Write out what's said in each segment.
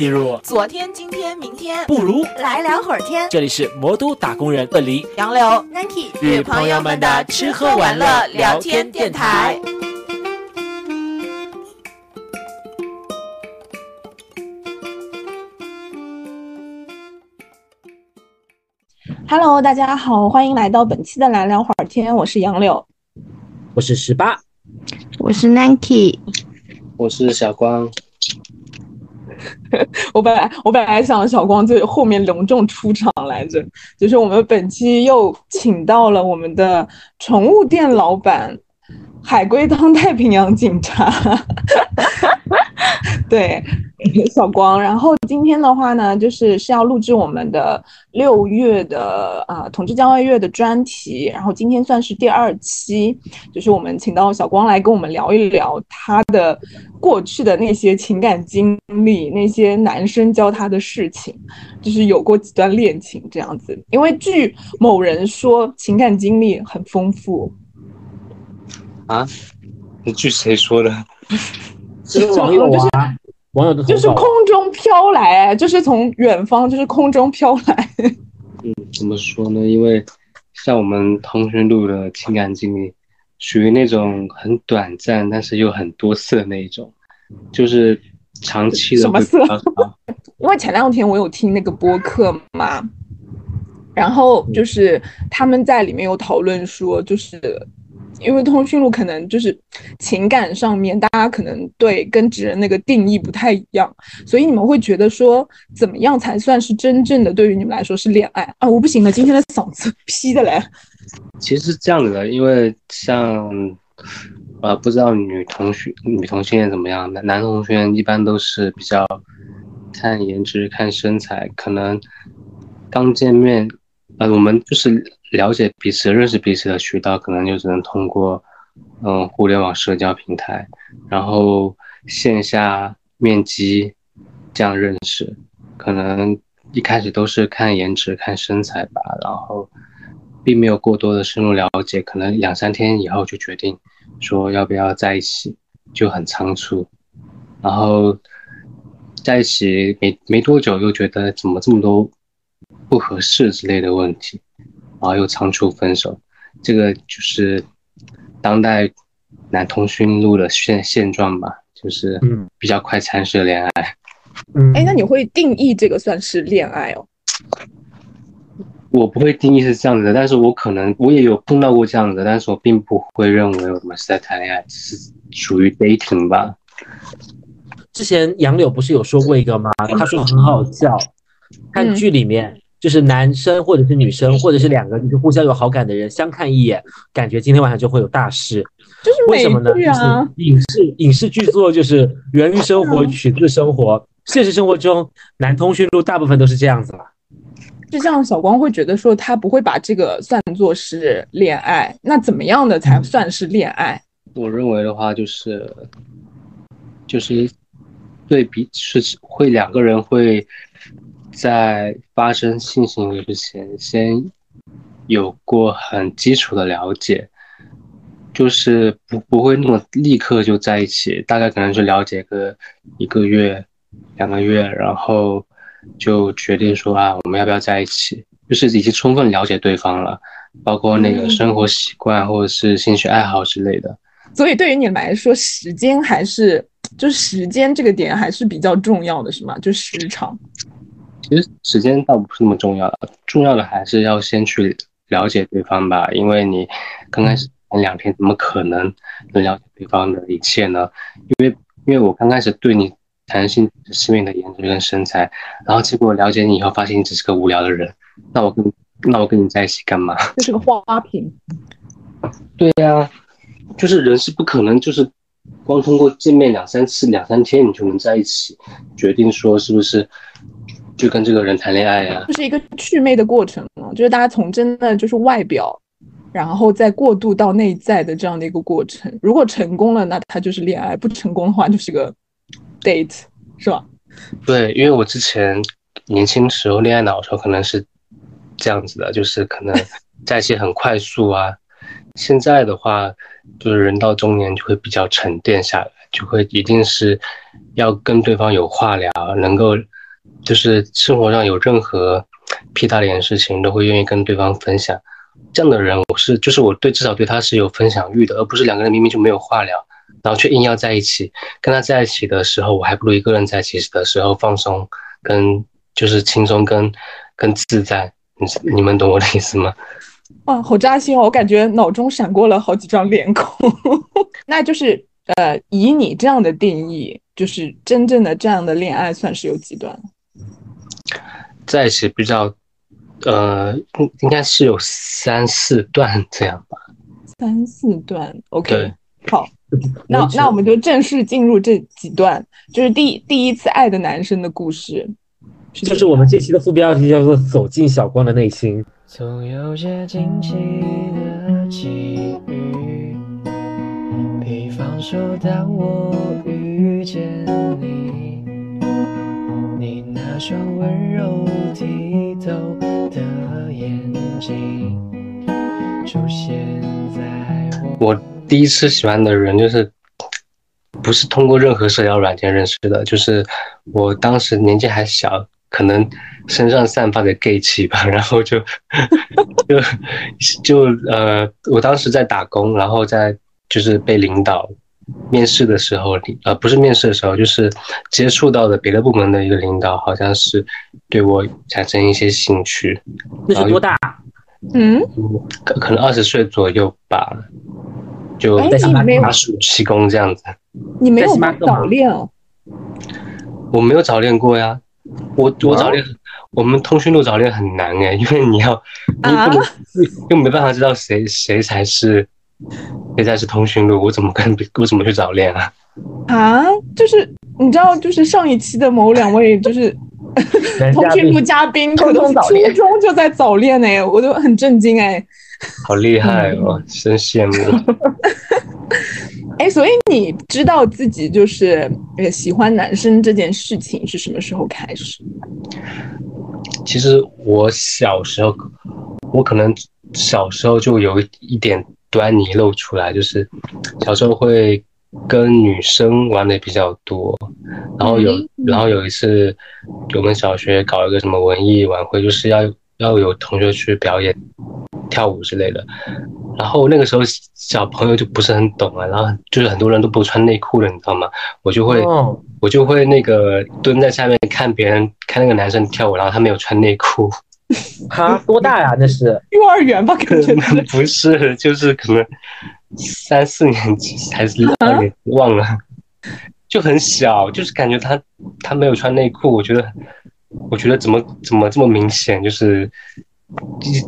记入。昨天、今天、明天，不如。来聊会儿天。这里是魔都打工人问里杨柳、Nike 与朋友们的吃喝玩乐聊天电台。Hello，大家好，欢迎来到本期的来聊会儿天，我是杨柳，我是十八，我是 Nike，我是小光。我本来我本来想小光最后面隆重出场来着，就是我们本期又请到了我们的宠物店老板海龟汤太平洋警察，对小光。然后今天的话呢，就是是要录制我们的六月的啊、统治江外月的专题，然后今天算是第二期，就是我们请到小光来跟我们聊一聊他的过去的那些情感经历，那些男生教他的事情，就是有过几段恋情这样子。因为据某人说，情感经历很丰富，啊？你据谁说的？这个网友啊，网友的就是空中飘来，就是从远方，就是空中飘来。嗯，怎么说呢？因为像我们通讯录的情感经历，属于那种很短暂，但是又很多次的那一种，就是长期的什么色。因为前两天我有听那个播客嘛，然后就是他们在里面有讨论说，就是因为通讯录可能就是情感上面大家可能对跟直人那个定义不太一样，所以你们会觉得说怎么样才算是真正的对于你们来说是恋爱啊？我不行了，今天的嗓子 劈的嘞。其实是这样子的，因为像呃，不知道女同学、女同性恋怎么样，男男同学一般都是比较看颜值、看身材，可能刚见面，呃，我们就是了解彼此、认识彼此的渠道，可能就只能通过嗯互联网社交平台，然后线下面基这样认识，可能一开始都是看颜值、看身材吧，然后。并没有过多的深入了解，可能两三天以后就决定说要不要在一起，就很仓促。然后在一起没没多久，又觉得怎么这么多不合适之类的问题，然后又仓促分手。这个就是当代男通讯录的现现状吧，就是嗯比较快餐式的恋爱。嗯，哎，那你会定义这个算是恋爱哦？我不会定义是这样子的，但是我可能我也有碰到过这样子的，但是我并不会认为我们是在谈恋爱，是属于 dating 吧。之前杨柳不是有说过一个吗？他说很好笑，看嗯剧里面。就是男生或者是女生，或者是两个就是互相有好感的人，相看一眼，感觉今天晚上就会有大事。就是美为什么呢？就是影视影视剧作就是源于生活，取自生活。现实生活中，男通讯录大部分都是这样子了。就像小光会觉得说他不会把这个算作是恋爱，那怎么样的才算是恋爱？我认为的话，就是就是对彼是会两个人会在发生性行为之前，先有过很基础的了解，就是不不会那么立刻就在一起，大概可能就了解个一个月、两个月，然后就决定说啊，我们要不要在一起？就是已经充分了解对方了，包括那个生活习惯或者是兴趣爱好之类的。所以对于你来说，时间还是就是时间这个点还是比较重要的，是吗？就时长。其实时间倒不是那么重要的，重要的还是要先去了解对方吧。因为你刚开始谈两天，怎么可能能了解对方的一切呢？因为因为我刚开始对你谈性只是因为你的颜值跟身材，然后结果了解你以后，发现你只是个无聊的人，那我跟那我跟你在一起干嘛？就是个花瓶。对呀、就是人是不可能就是光通过见面两三次、两三天你就能在一起，决定说是不是就跟这个人谈恋爱呀、就是一个祛魅的过程嘛，就是大家从真的就是外表，然后再过渡到内在的这样的一个过程。如果成功了，那他就是恋爱；不成功的话，就是个 date，是吧？对，因为我之前年轻时候恋爱脑的时候可能是这样子的，就是可能在一起很快速啊。现在的话，就是人到中年就会比较沉淀下来，就会一定是要跟对方有话聊，能够就是生活上有任何屁大点的事情都会愿意跟对方分享。这样的人，我是就是我对至少对他是有分享欲的，而不是两个人明明就没有话聊，然后却硬要在一起。跟他在一起的时候，我还不如一个人在一起的时候放松，跟就是轻松跟跟自在。你你们懂我的意思吗？哇，好扎心哦！我感觉脑中闪过了好几张脸孔。那就是呃，以你这样的定义，就是真正的这样的恋爱算是有几段？在一起比较。呃，应应该是有三四段这样吧，三四段，OK，好，那那我们就正式进入这几段，就是第第一次爱的男生的故事，就是我们这期的副标题叫做《走进小光的内心》。总有些惊奇的际遇，比方说当我遇见你，双温柔剔透。的眼睛出现在我第一次喜欢的人就是不是通过任何社交软件认识的，就是我当时年纪还小，可能身上散发的 gay 气吧，然后就 就就呃，我当时在打工，然后在就是被领导。面试的时候，呃，不是面试的时候，就是接触到的别的部门的一个领导，好像是对我产生一些兴趣。那是多大？嗯，可可能二十岁左右吧，就在打暑期工这样子。你没有早恋哦？我没有早恋过呀，我我早恋，我们通讯录早恋很难哎，因为你要，你不能，又没办法知道谁谁才是。现在是通讯录，我怎么跟我怎么去早恋啊？啊，就是你知道，就是上一期的某两位就是通讯录嘉宾，初中就在早恋哎，我都很震惊哎，好厉害哦，真羡慕。哎，所以你知道自己就是喜欢男生这件事情是什么时候开始？其实我小时候，我可能小时候就有一点。端倪露出来，就是小时候会跟女生玩的比较多，然后有，然后有一次我们小学搞一个什么文艺晚会，就是要要有同学去表演跳舞之类的，然后那个时候小朋友就不是很懂啊，然后就是很多人都不穿内裤了，你知道吗？我就会我就会那个蹲在下面看别人看那个男生跳舞，然后他没有穿内裤。他多大呀？那是幼儿园吧？感觉 不是，就是可能三四年级还是二年，忘了，就很小，就是感觉他他没有穿内裤，我觉得我觉得怎么怎么这么明显，就是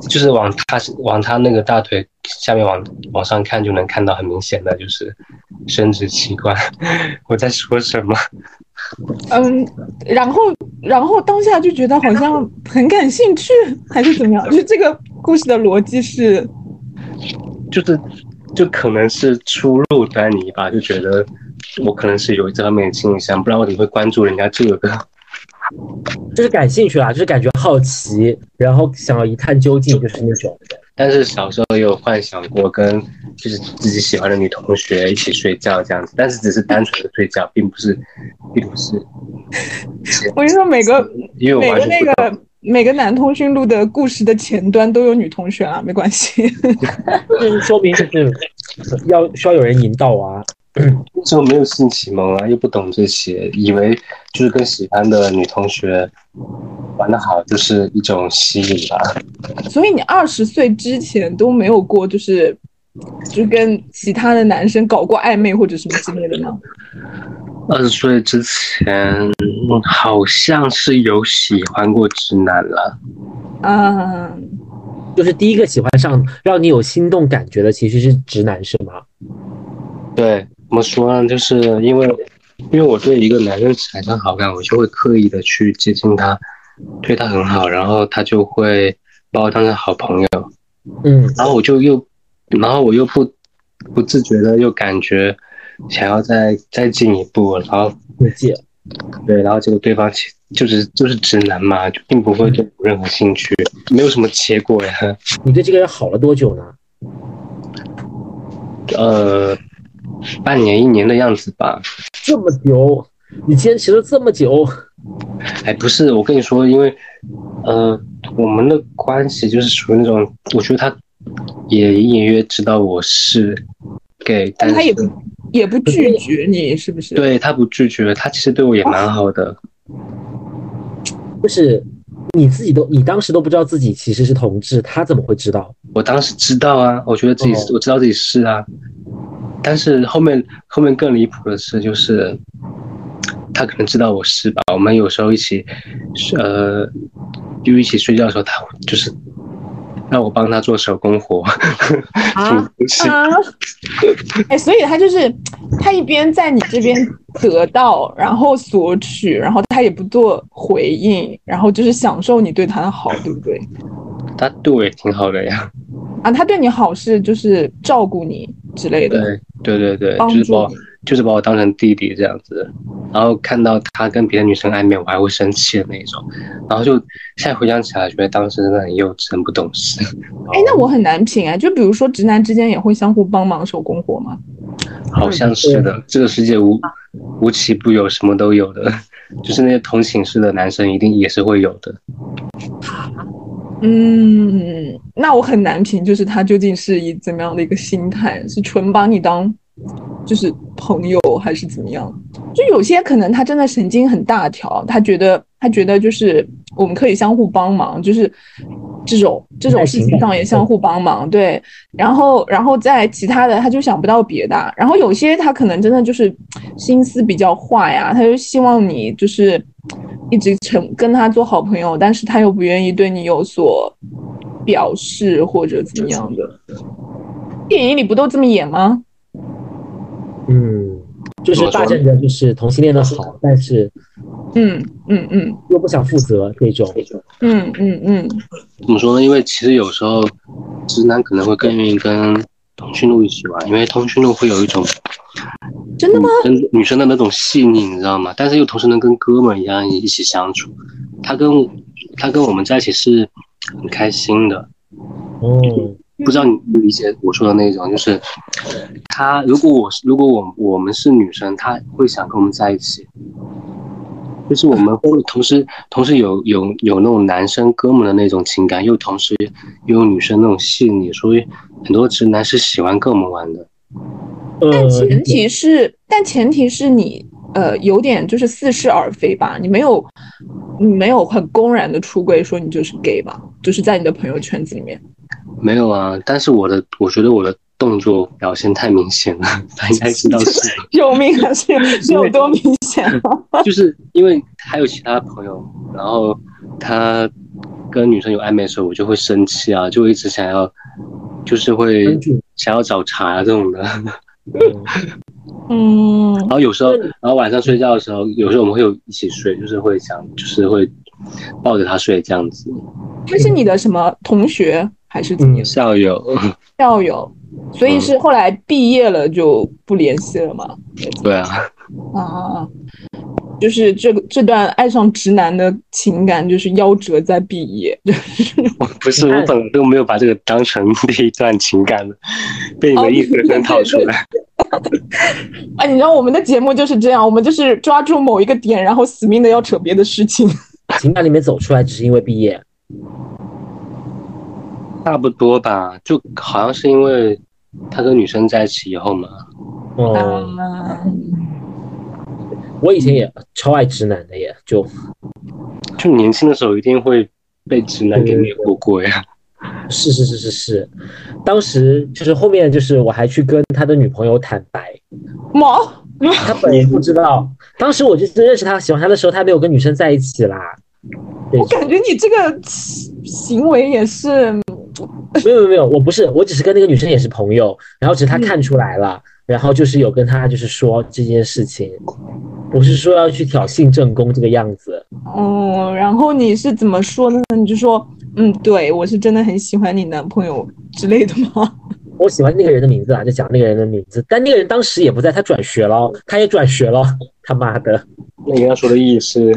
就是往他往他那个大腿下面往往上看就能看到很明显的就是生殖器官。我在说什么？嗯，然后，然后当下就觉得好像很感兴趣，还是怎么样？就这个故事的逻辑是，就是，就可能是初入端倪吧，就觉得我可能是有这方面的倾向，不然我怎么会关注人家这个？就是感兴趣啦，就是感觉好奇，然后想要一探究竟，就是那种。但是小时候也有幻想过跟就是自己喜欢的女同学一起睡觉这样子，但是只是单纯的睡觉，并不是，并不是。我跟你说，每个每个那个每个男通讯录的故事的前端都有女同学啊，没关系。就是说明就是要需要有人引导啊。那时候没有性启蒙啊，又不懂这些，以为就是跟喜欢的女同学玩的好就是一种吸引吧。所以你二十岁之前都没有过，就是就跟其他的男生搞过暧昧或者什么之类的吗？二十岁之前好像是有喜欢过直男了。啊，就是第一个喜欢上让你有心动感觉的其实是直男是吗？对。怎么说呢？就是因为，因为我对一个男生产生好感，我就会刻意的去接近他，对他很好，然后他就会把我当成好朋友，嗯，然后我就又，然后我又不不自觉的又感觉想要再再进一步，然后对，然后结果对方其就是就是直男嘛，就并不会对我任何兴趣，没有什么结果呀。你对这个人好了多久呢？呃。半年一年的样子吧，这么久，你坚持了这么久。哎，不是，我跟你说，因为，呃，我们的关系就是属于那种，我觉得他也隐隐约知道我是 gay，但他也不也不拒绝你，是不是？对他不拒绝，他其实对我也蛮好的。就是你自己都，你当时都不知道自己其实是同志，他怎么会知道？我当时知道啊，我觉得自己我知道自己是啊，但是后面后面更离谱的是，就是他可能知道我是吧？我们有时候一起，呃，就一起睡觉的时候，他就是。让我帮他做手工活啊！哎，所以他就是他一边在你这边得到，然后索取，然后他也不做回应，然后就是享受你对他的好，对不对？他对我也挺好的呀。啊，他对你好是就是照顾你之类的。对对对对，就是把就是把我当成弟弟这样子。然后看到他跟别的女生暧昧，我还会生气的那种。然后就现在回想起来，觉得当时真的很幼稚、很不懂事。哎，那我很难评哎。就比如说，直男之间也会相互帮忙手工活吗？好像是的。这个世界无无奇不有，什么都有的。就是那些同寝室的男生，一定也是会有的。嗯，那我很难评，就是他究竟是以怎么样的一个心态，是纯把你当。就是朋友还是怎么样？就有些可能他真的神经很大条，他觉得他觉得就是我们可以相互帮忙，就是这种这种事情上也相互帮忙。对，然后然后在其他的他就想不到别的。然后有些他可能真的就是心思比较坏呀，他就希望你就是一直成跟他做好朋友，但是他又不愿意对你有所表示或者怎么样的。电影里不都这么演吗？嗯，就是霸占着就是同性恋的好，但是，嗯嗯嗯，又不想负责这种，嗯嗯嗯，怎么说呢？因为其实有时候直男可能会更愿意跟通讯录一起玩，因为通讯录会有一种真的吗？跟女生的那种细腻，你知道吗？但是又同时能跟哥们一样一起相处。他跟他跟我们在一起是很开心的，哦。不知道你理解我说的那种，就是他如果我是如果我我们是女生，他会想跟我们在一起，就是我们会同时同时有有有那种男生哥们的那种情感，又同时又有女生那种细腻，所以很多直男是喜欢跟我们玩的。但前提是，但前提是你呃有点就是似是而非吧，你没有你没有很公然的出柜说你就是 gay 吧，就是在你的朋友圈子里面。没有啊，但是我的，我觉得我的动作表现太明显了，他应该知道是。有命啊，是是有多明显啊？就是因为还有其他朋友，然后他跟女生有暧昧的时候，我就会生气啊，就一直想要，就是会想要找茬啊这种的。嗯。然后有时候，然后晚上睡觉的时候，有时候我们会有一起睡，就是会想，就是会抱着他睡这样子。他是你的什么同学？还是怎么样？校友，校友，所以是后来毕业了就不联系了吗？对啊，啊，就是这个这段爱上直男的情感，就是夭折在毕业。不是，我本来都没有把这个当成一段情感的，被你们一个人套出来。哎，你知道我们的节目就是这样，我们就是抓住某一个点，然后死命的要扯别的事情。情感里面走出来，只是因为毕业。差不多吧，就好像是因为他跟女生在一起以后嘛。哦，我以前也超爱直男的，耶，就就年轻的时候一定会被直男给迷惑过呀。是是是是是，当时就是后面就是我还去跟他的女朋友坦白，毛，他本人不知道。当时我就是认识他、喜欢他的时候，他没有跟女生在一起啦。我感觉你这个行为也是。没有没有没有，我不是，我只是跟那个女生也是朋友，然后只是她看出来了，然后就是有跟她就是说这件事情，我是说要去挑衅正宫这个样子。哦，然后你是怎么说的呢？你就说，嗯，对我是真的很喜欢你男朋友之类的吗？我喜欢那个人的名字啊，就讲那个人的名字，但那个人当时也不在，他转学了，他也转学了，他妈的，那你要说的意思？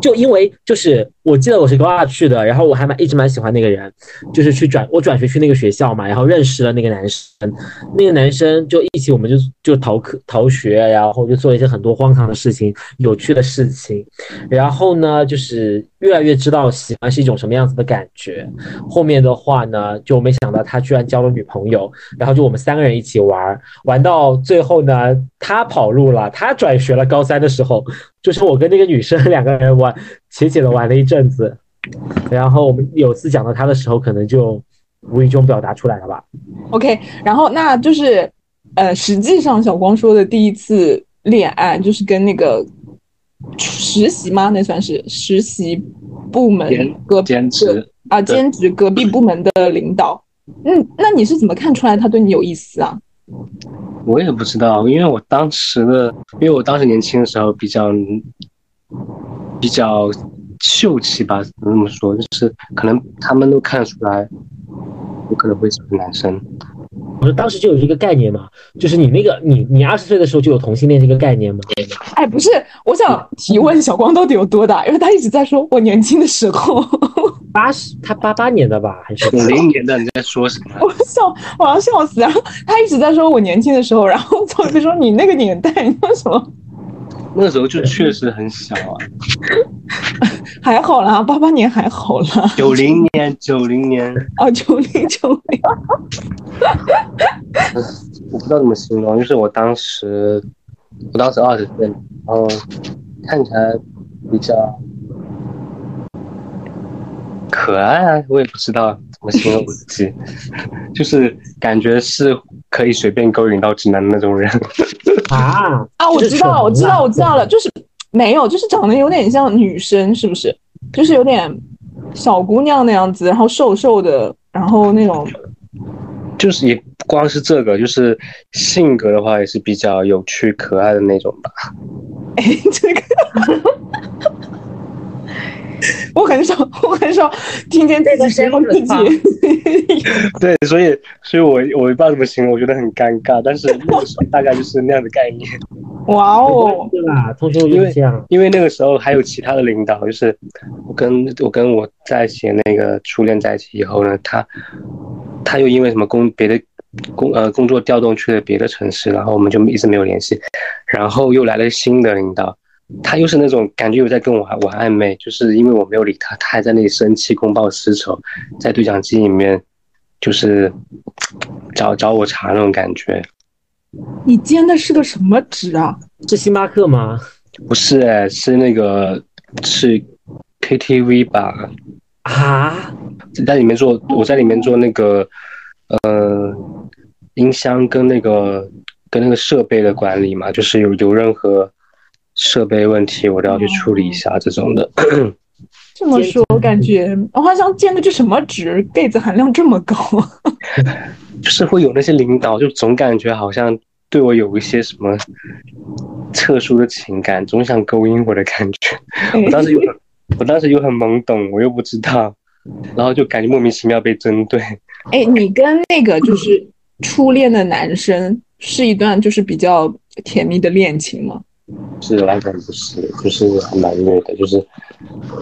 就因为就是我记得我是高二去的，然后我还蛮一直蛮喜欢那个人，就是去转我转学去那个学校嘛，然后认识了那个男生，那个男生就一起我们就就逃课逃学，然后就做一些很多荒唐的事情、有趣的事情，然后呢就是越来越知道喜欢是一种什么样子的感觉。后面的话呢就没想到他居然交了女朋友，然后就我们三个人一起玩，玩到最后呢他跑路了，他转学了。高三的时候。就是我跟那个女生两个人玩，浅浅的玩了一阵子，然后我们有次讲到他的时候，可能就无意中表达出来了吧。OK，然后那就是，呃，实际上小光说的第一次恋爱就是跟那个实习吗？那算是实习部门隔兼职啊，兼职隔壁部门的领导。嗯，那你是怎么看出来他对你有意思啊？我也不知道，因为我当时的，因为我当时年轻的时候比较比较秀气吧，怎么这么说？就是可能他们都看得出来，我可能会喜欢男生。我说当时就有一个概念嘛，就是你那个你你二十岁的时候就有同性恋这个概念吗？哎，不是，我想提问小光到底有多大？因为他一直在说我年轻的时候。八十，他八八年的吧，还是九零年的？你在说什么？我笑，我要笑死！然后他一直在说我年轻的时候，然后总是说你那个年代，你说什么？那时候就确实很小啊。还好啦，八八年还好啦。九零年，九零年。哦，九零九零。我不知道怎么形容，就是我当时，我当时二十岁，然后看起来比较。可爱啊，我也不知道怎么形容自己，就是感觉是可以随便勾引到直男的那种人啊 啊！我知道，我知道，我知道了，就是没有，就是长得有点像女生，是不是？就是有点小姑娘那样子，然后瘦瘦的，然后那种，就是也不光是这个，就是性格的话也是比较有趣可爱的那种吧。哎，这个。我很少，我很少听见这个形容自己。对，所以，所以我我不知道怎么形容，我觉得很尴尬。但是 那个时候大概就是那样的概念。哇哦，对吧？同学因为因为那个时候还有其他的领导，就是我跟我跟我在一起的那个初恋在一起以后呢，他他又因为什么工别的工呃工作调动去了别的城市，然后我们就一直没有联系，然后又来了新的领导。他又是那种感觉有在跟我玩玩暧昧，就是因为我没有理他，他还在那里生气、公报私仇，在对讲机里面就是 找找我茬那种感觉。你煎的是个什么纸啊？是星巴克吗？不是，哎，是那个是 KTV 吧？啊，在里面做，我在里面做那个呃音箱跟那个跟那个设备的管理嘛，就是有有任何。设备问题我都要去处理一下，这种的。这么说，我感觉我好像见的就什么纸，gay 子含量这么高。就是会有那些领导，就总感觉好像对我有一些什么特殊的情感，总想勾引我的感觉。我当时又很，我当时又很懵懂，我又不知道，然后就感觉莫名其妙被针对。哎，你跟那个就是初恋的男生是一段就是比较甜蜜的恋情吗？是完全不是，就是还蛮虐的，就是，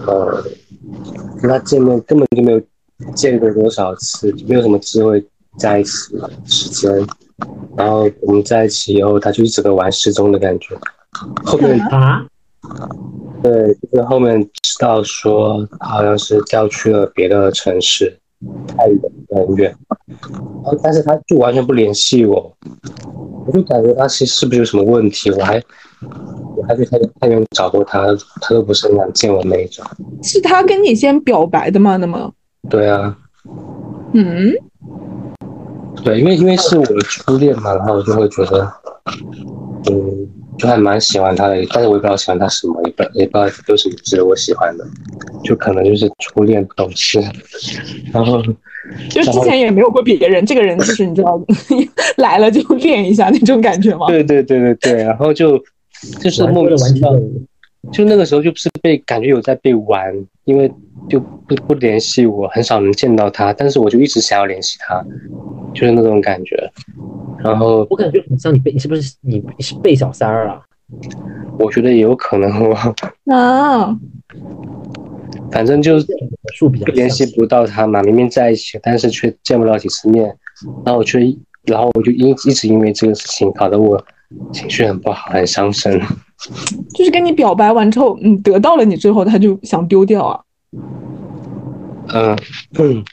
呃，跟他见面根本就没有见过多少次，没有什么机会在一起时间，然后我们在一起以后，他就一直在玩失踪的感觉。后面啊，对，就是后面知道说好像是调去了别的城市，太远很远，然后但是他就完全不联系我，我就感觉他其实是不是有什么问题，我还。我还去太太原找过他，他都不是很想见我那一种。是他跟你先表白的吗？那么？对啊。嗯。对，因为因为是我的初恋嘛，然后我就会觉得，嗯，就还蛮喜欢他的，但是我也不知道喜欢他什么，也不也不知道有什么值得我喜欢的，就可能就是初恋不懂事，然后就之前也没有过别人，这个人就是你知道 来了就练一下那种感觉吗？对对对对对，然后就。就是莫名其妙，就那个时候就是被感觉有在被玩，因为就不不联系我，很少能见到他，但是我就一直想要联系他，就是那种感觉。然后我感觉很像你被你是不是你是被小三儿啊？我觉得也有可能哦。啊，反正就是联系不到他嘛，明明在一起，但是却见不到几次面，然后我却，然后我就因一直因为这个事情搞得我情绪很不好，很伤身。就是跟你表白完之后，嗯，得到了你之后，他就想丢掉啊？嗯嗯，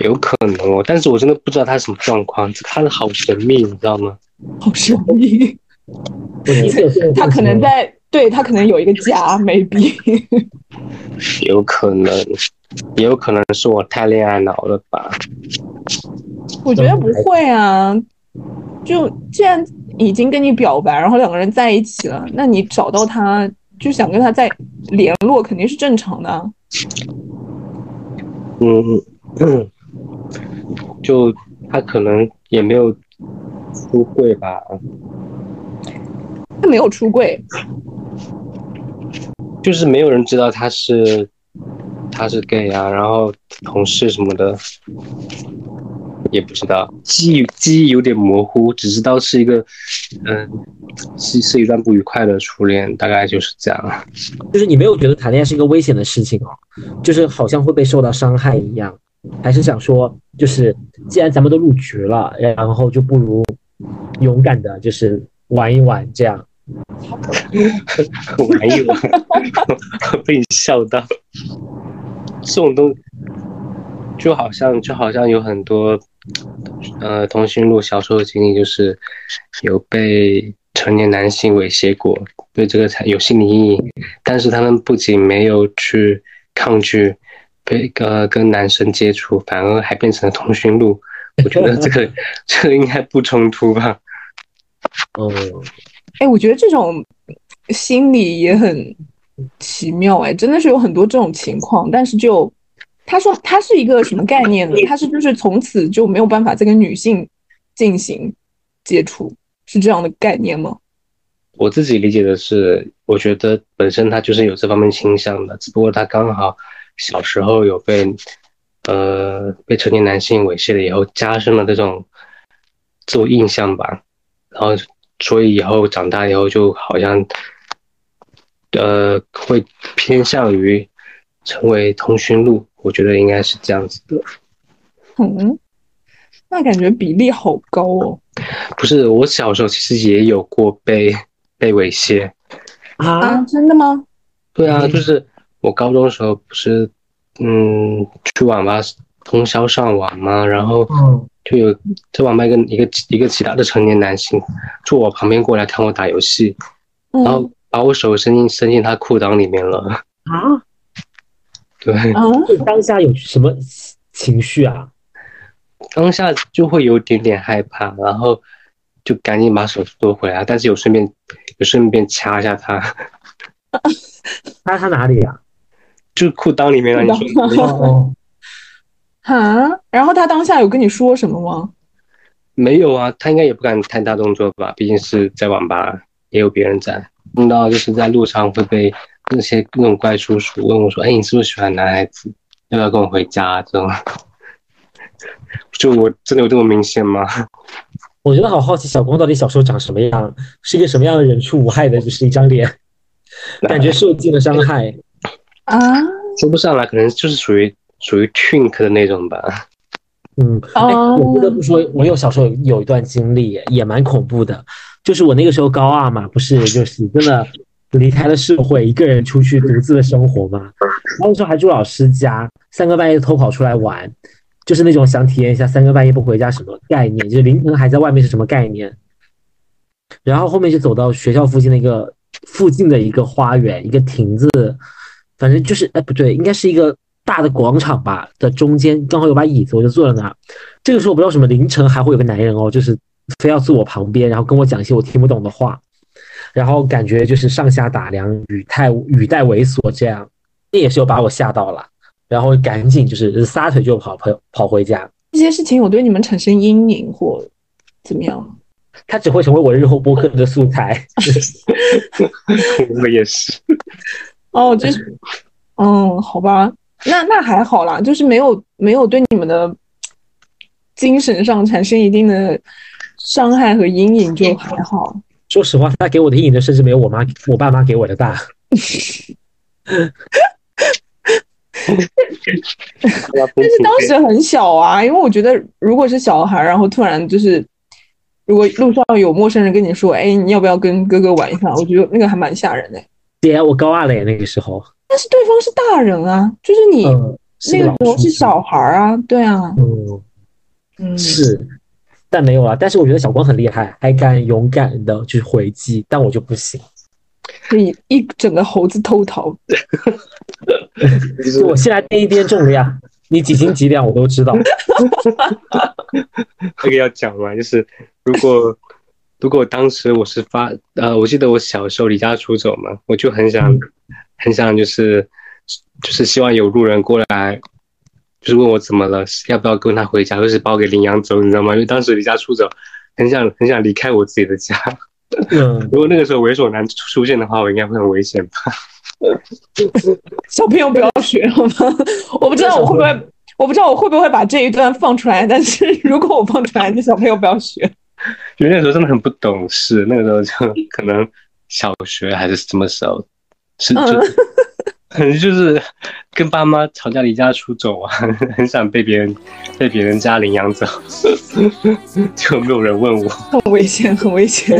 有可能哦，但是我真的不知道他什么状况，他的好神秘，你知道吗？好神秘。他可能在。对他可能有一个家，maybe，有可能，也有可能是我太恋爱脑了吧？我觉得不会啊，就既然已经跟你表白，然后两个人在一起了，那你找到他就想跟他再联络，肯定是正常的。嗯，就他可能也没有出柜吧？他没有出柜。就是没有人知道他是他是 gay 啊，然后同事什么的也不知道，记忆记忆有点模糊，只知道是一个嗯是是一段不愉快的初恋，大概就是这样。就是你没有觉得谈恋爱是一个危险的事情哦，就是好像会被受到伤害一样，还是想说就是既然咱们都入局了，然后就不如勇敢的，就是玩一玩这样。玩一玩，被你笑到。这种东就好像就好像有很多呃通讯录小时候的经历，就是有被成年男性猥亵过，对这个才有心理阴影。但是他们不仅没有去抗拒被呃跟男生接触，反而还变成了通讯录。我觉得这个 这个应该不冲突吧？哦。哎，我觉得这种心理也很奇妙，哎，真的是有很多这种情况。但是就他说他是一个什么概念呢？他是就是从此就没有办法再跟女性进行接触，是这样的概念吗？我自己理解的是，我觉得本身他就是有这方面倾向的，只不过他刚好小时候有被呃被成年男性猥亵了以后，加深了这种自我印象吧，然后。所以以后长大以后就好像，呃，会偏向于成为通讯录，我觉得应该是这样子的。嗯，那感觉比例好高哦。不是，我小时候其实也有过被被猥亵啊？真的吗？对啊，就是我高中的时候不是，嗯，去网吧通宵上网嘛，然后。就有在网吧跟一个一个其他的成年男性坐我旁边过来看我打游戏，然后把我手伸进伸进他裤裆里面了啊！对，当下有什么情绪啊？当下就会有点点害怕，然后就赶紧把手缩回来，但是有顺便有顺便掐一下他，掐他哪里呀？就裤裆里面了，你说。哈，然后他当下有跟你说什么吗？没有啊，他应该也不敢太大动作吧，毕竟是在网吧，也有别人在。碰到就是在路上会被那些那种怪叔叔问我说：“哎，你是不是喜欢男孩子？要不要跟我回家？”这种，就我真的有这么明显吗？我觉得好好奇，小光到底小时候长什么样？是一个什么样的人畜无害的，就是一张脸，感觉受尽了伤害啊？说不上来，可能就是属于。属于 twink 的那种吧，嗯，我不得不说，我有小时候有一段经历，也蛮恐怖的。就是我那个时候高二嘛，不是就是真的离开了社会，一个人出去独自的生活嘛。那个时候还住老师家，三更半夜偷跑出来玩，就是那种想体验一下三更半夜不回家什么概念，就是凌晨还在外面是什么概念。然后后面就走到学校附近的一个附近的一个花园，一个亭子，反正就是哎不对，应该是一个。大的广场吧的中间刚好有把椅子，我就坐在那儿。这个时候我不知道什么凌晨还会有个男人哦，就是非要坐我旁边，然后跟我讲一些我听不懂的话，然后感觉就是上下打量，语态语带猥琐，这样那也是有把我吓到了，然后赶紧就是撒腿就跑跑跑回家。这些事情有对你们产生阴影或怎么样？他只会成为我日后播客的素材。我也是。哦，就是，嗯，好吧。那那还好啦，就是没有没有对你们的精神上产生一定的伤害和阴影，就还好。说实话，他给我的阴影，甚至没有我妈我爸妈给我的大。但是当时很小啊，因为我觉得如果是小孩，然后突然就是，如果路上有陌生人跟你说，哎，你要不要跟哥哥玩一下？我觉得那个还蛮吓人的。姐，我高二了耶，那个时候。但是对方是大人啊，就是你那个时候是小孩啊，对啊。嗯嗯，是，但没有啊。但是我觉得小光很厉害，还敢勇敢的去回击，但我就不行。可以一整个猴子偷桃。我现在第一边重量，你几斤几两我都知道。这个要讲吗？就是如果如果当时我是发呃，我记得我小时候离家出走嘛，我就很想很想就是就是希望有路人过来，就是问我怎么了，要不要跟他回家，或是把我给领养走，你知道吗？因为当时离家出走，很想很想离开我自己的家。嗯，如果那个时候猥琐男出现的话，我应该会很危险吧？小朋友不要学好吗？我不知道我会不会，我不知道我会不会把这一段放出来。但是如果我放出来，那小朋友不要学。因为那时候真的很不懂事，那个时候就可能小学还是什么时候，是就可 能就是跟爸妈吵架离家出走啊，很想被别人被别人家领养走，就没有人问我，很危险，很危险。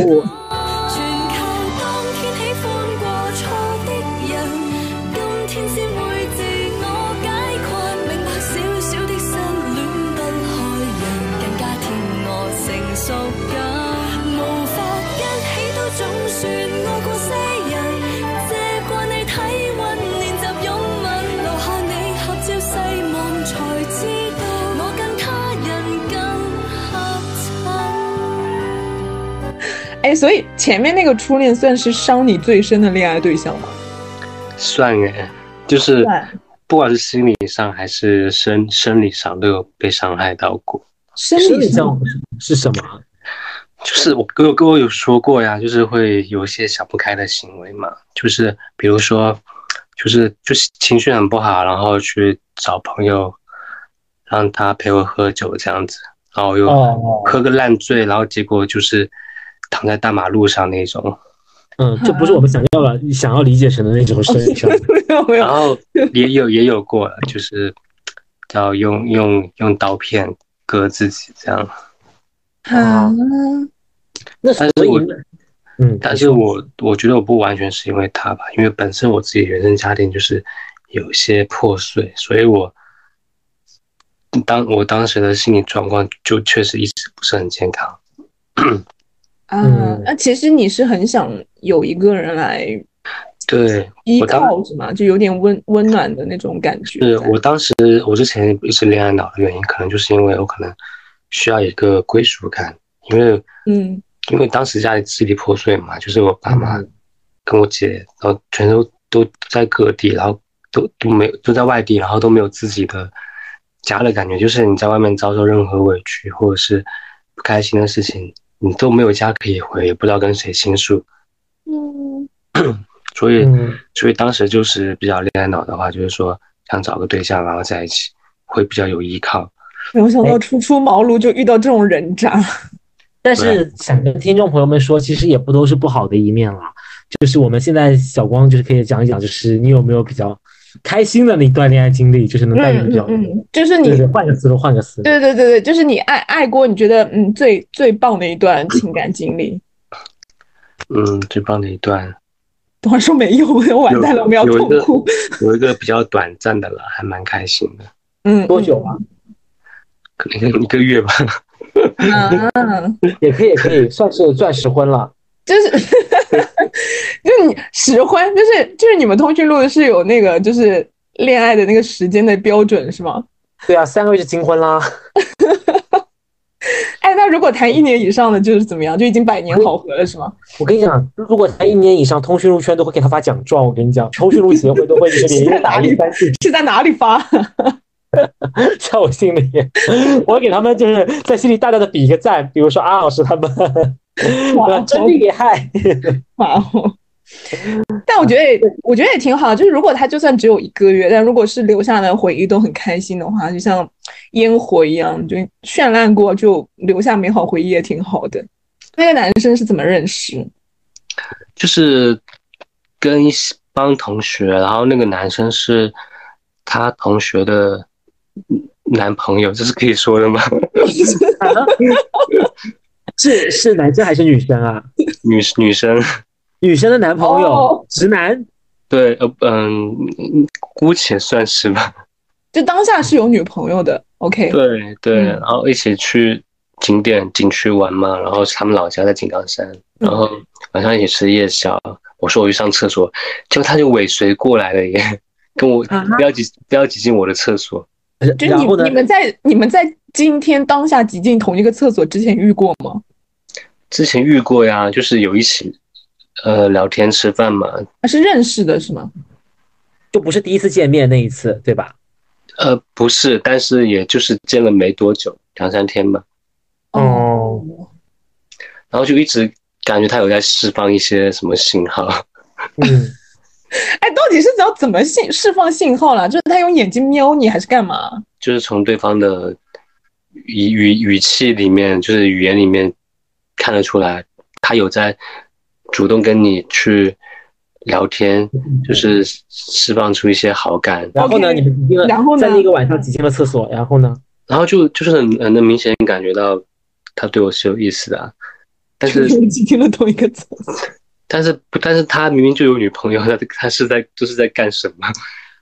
哎，所以前面那个初恋算是伤你最深的恋爱对象吗？算哎，就是不管是心理上还是生生理上都有被伤害到过。生理上是什么？就是我哥哥有说过呀，就是会有一些想不开的行为嘛，就是比如说，就是就是情绪很不好，然后去找朋友让他陪我喝酒这样子，然后又喝个烂醉，然后结果就是。躺在大马路上那种，嗯，这不是我们想要的，想要理解成的那种生理上。然后 也有也有过，就是要用用用刀片割自己这样。啊，那但是我，嗯，但是我我觉得我不完全是因为他吧，因为本身我自己原生家庭就是有些破碎，所以我当我当时的心理状况就确实一直不是很健康。啊，那其实你是很想有一个人来对依靠是吗？就有点温温暖的那种感觉。是我当时我之前一直恋爱脑的原因，可能就是因为我可能需要一个归属感，因为嗯，因为当时家里支离破碎嘛，就是我爸妈跟我姐，然后全都都在各地，然后都都没有都在外地，然后都没有自己的家的感觉，就是你在外面遭受任何委屈或者是不开心的事情。你都没有家可以回，也不知道跟谁倾诉，嗯，所以，所以当时就是比较恋爱脑的话，就是说想找个对象，然后在一起会比较有依靠。没有想到初出茅庐就遇到这种人渣，但是想跟听众朋友们说，其实也不都是不好的一面啦。就是我们现在小光就是可以讲一讲，就是你有没有比较。开心的那段恋爱经历，就是能带给比较，就是你换个思路，换个思路，对对对对，就是你爱爱过，你觉得嗯最最棒的一段情感经历，嗯，最棒的一段，等会说没有，完蛋了，我们要痛哭。有一个比较短暂的了，还蛮开心的。嗯，多久啊？可能一个月吧。嗯，也可以，也可以算是钻石婚了。就是，就是你时婚，就是就是你们通讯录是有那个就是恋爱的那个时间的标准是吗？对啊，三个月就金婚啦。哎，那如果谈一年以上的就是怎么样？就已经百年好合了是吗？我跟你讲，如果谈一年以上，通讯录圈都会给他发奖状。我跟你讲，通讯录协会都会就是连夜哪里是在哪里发？在我心里，我给他们就是在心里大大的比一个赞。比如说阿老师他们。哇，真厉害！哇哦！但我觉得，我觉得也挺好。就是如果他就算只有一个月，但如果是留下的回忆都很开心的话，就像烟火一样，就绚烂过，就留下美好回忆也挺好的。那个男生是怎么认识？就是跟一帮同学，然后那个男生是他同学的男朋友，这是可以说的吗？是是男生还是女生啊？女女生，女生的男朋友，直男。对，呃，嗯，姑且算是吧。就当下是有女朋友的，OK。对对，然后一起去景点景区玩嘛，然后他们老家在井冈山，然后晚上一起吃夜宵。我说我去上厕所，结果他就尾随过来了耶，跟我不要挤不要挤进我的厕所。就你你们在你们在今天当下挤进同一个厕所之前遇过吗？之前遇过呀，就是有一起呃聊天吃饭嘛。他是认识的是吗？就不是第一次见面那一次对吧？呃，不是，但是也就是见了没多久，两三天吧。哦。然后就一直感觉他有在释放一些什么信号。嗯。哎，到底是要怎么信释放信号了？就是他用眼睛瞄你，还是干嘛？就是从对方的语语语气里面，就是语言里面看得出来，他有在主动跟你去聊天，就是释放出一些好感。然后呢，你们然后在那个晚上挤进了厕所，然后呢？然后就就是很很能明显感觉到他对我是有意思的，但是 挤进了同一个厕所。但是不，但是他明明就有女朋友，他他是在就是在干什么？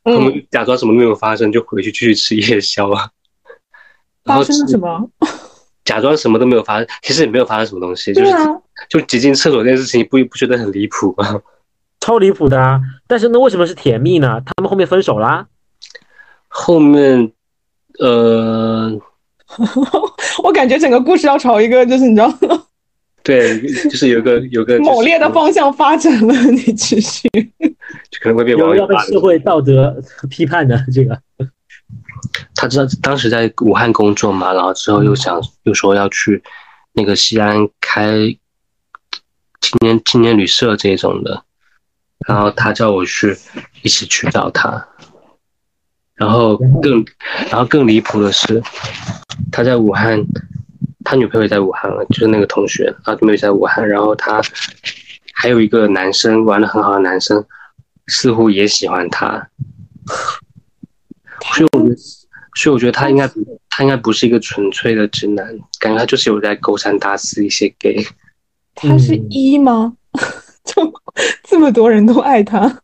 他们假装什么都没有发生，就回去继续吃夜宵啊。发生了什么？假装什么都没有发生，其实也没有发生什么东西，就是就挤进厕所这件事情，不不觉得很离谱吗？超离谱的啊！但是那为什么是甜蜜呢？他们后面分手啦？后面，呃，我感觉整个故事要朝一个就是你知道。对，就是有个有个 猛烈的方向发展了，你继续，就可能会被网友被社会道德批判的这个。他知道当时在武汉工作嘛，然后之后又想又说要去那个西安开青年青年旅社这种的，然后他叫我去一起去找他，然后更然后更离谱的是，他在武汉。他女朋友也在武汉了，就是那个同学，他女朋友在武汉，然后他还有一个男生玩的很好的男生，似乎也喜欢他，所以我觉得，所以我觉得他应该他应该不是一个纯粹的直男，感觉他就是有在勾三搭四一些 gay。他是一吗？就这么多人都爱他？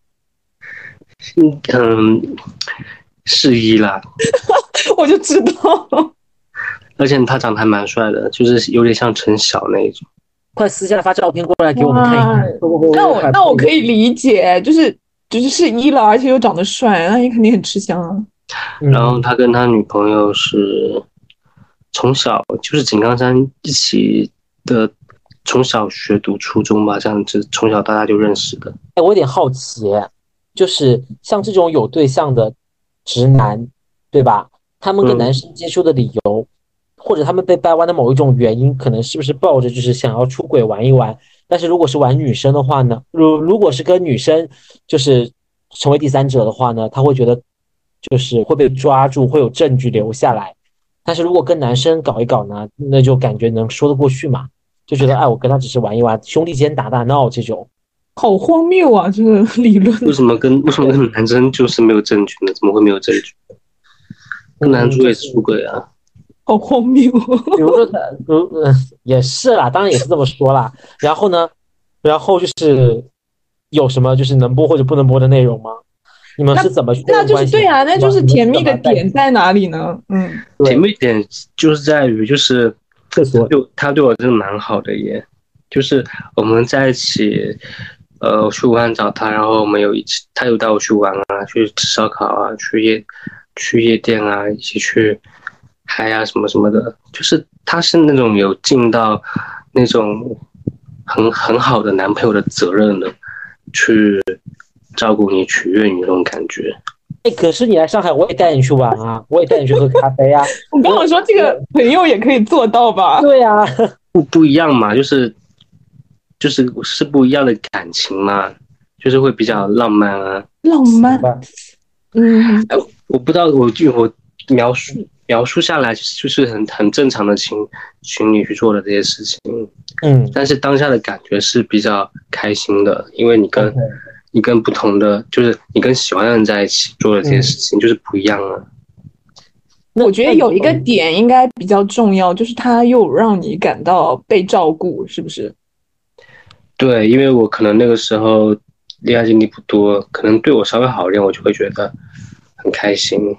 嗯嗯，是一啦，我就知道。而且他长得还蛮帅的，就是有点像陈晓那一种。快私下发照片过来给我们看一看。那我那我可以理解，就是就是是一了，而且又长得帅，那你肯定很吃香啊。然后他跟他女朋友是从小就是井冈山一起的，从小学读初中吧，这样子从小到大就认识的。哎，我有点好奇，就是像这种有对象的直男，对吧？他们跟男生接触的理由。或者他们被掰弯的某一种原因，可能是不是抱着就是想要出轨玩一玩？但是如果是玩女生的话呢？如如果是跟女生就是成为第三者的话呢？他会觉得就是会被抓住，会有证据留下来。但是如果跟男生搞一搞呢？那就感觉能说得过去嘛？就觉得哎，我跟他只是玩一玩，兄弟间打打闹这种，好荒谬啊！这个 理论为什么跟为什么跟男生就是没有证据呢？怎么会没有证据？跟男主也是出轨啊？好荒谬！比如说他，如嗯，也是啦，当然也是这么说啦。然后呢，然后就是有什么就是能播或者不能播的内容吗？你们是怎么？那就是对啊，那就是甜蜜的点在哪里呢？嗯，甜蜜点就是在于就是厕所，就他对我真的蛮好的耶。就是我们在一起，呃，去武汉找他，然后我们有一起，他有带我去玩啊，去吃烧烤啊，去夜去夜店啊，一起去。嗨呀，什么什么的，就是他是那种有尽到那种很很好的男朋友的责任的，去照顾你、取悦你那种感觉。哎，可是你来上海，我也带你去玩啊，我也带你去喝咖啡啊。我跟我说，这个朋友也可以做到吧？对呀，不不一样嘛，就是就是是不一样的感情嘛，就是会比较浪漫啊。浪漫。嗯。哎，我不知道，我就我描述。描述下来就是很很正常的情情侣去做的这些事情，嗯，但是当下的感觉是比较开心的，因为你跟你跟不同的，就是你跟喜欢的人在一起做的这些事情，就是不一样啊。我觉得有一个点应该比较重要，就是他又让你感到被照顾，是不是？对，因为我可能那个时候恋爱经历不多，可能对我稍微好一点，我就会觉得很开心。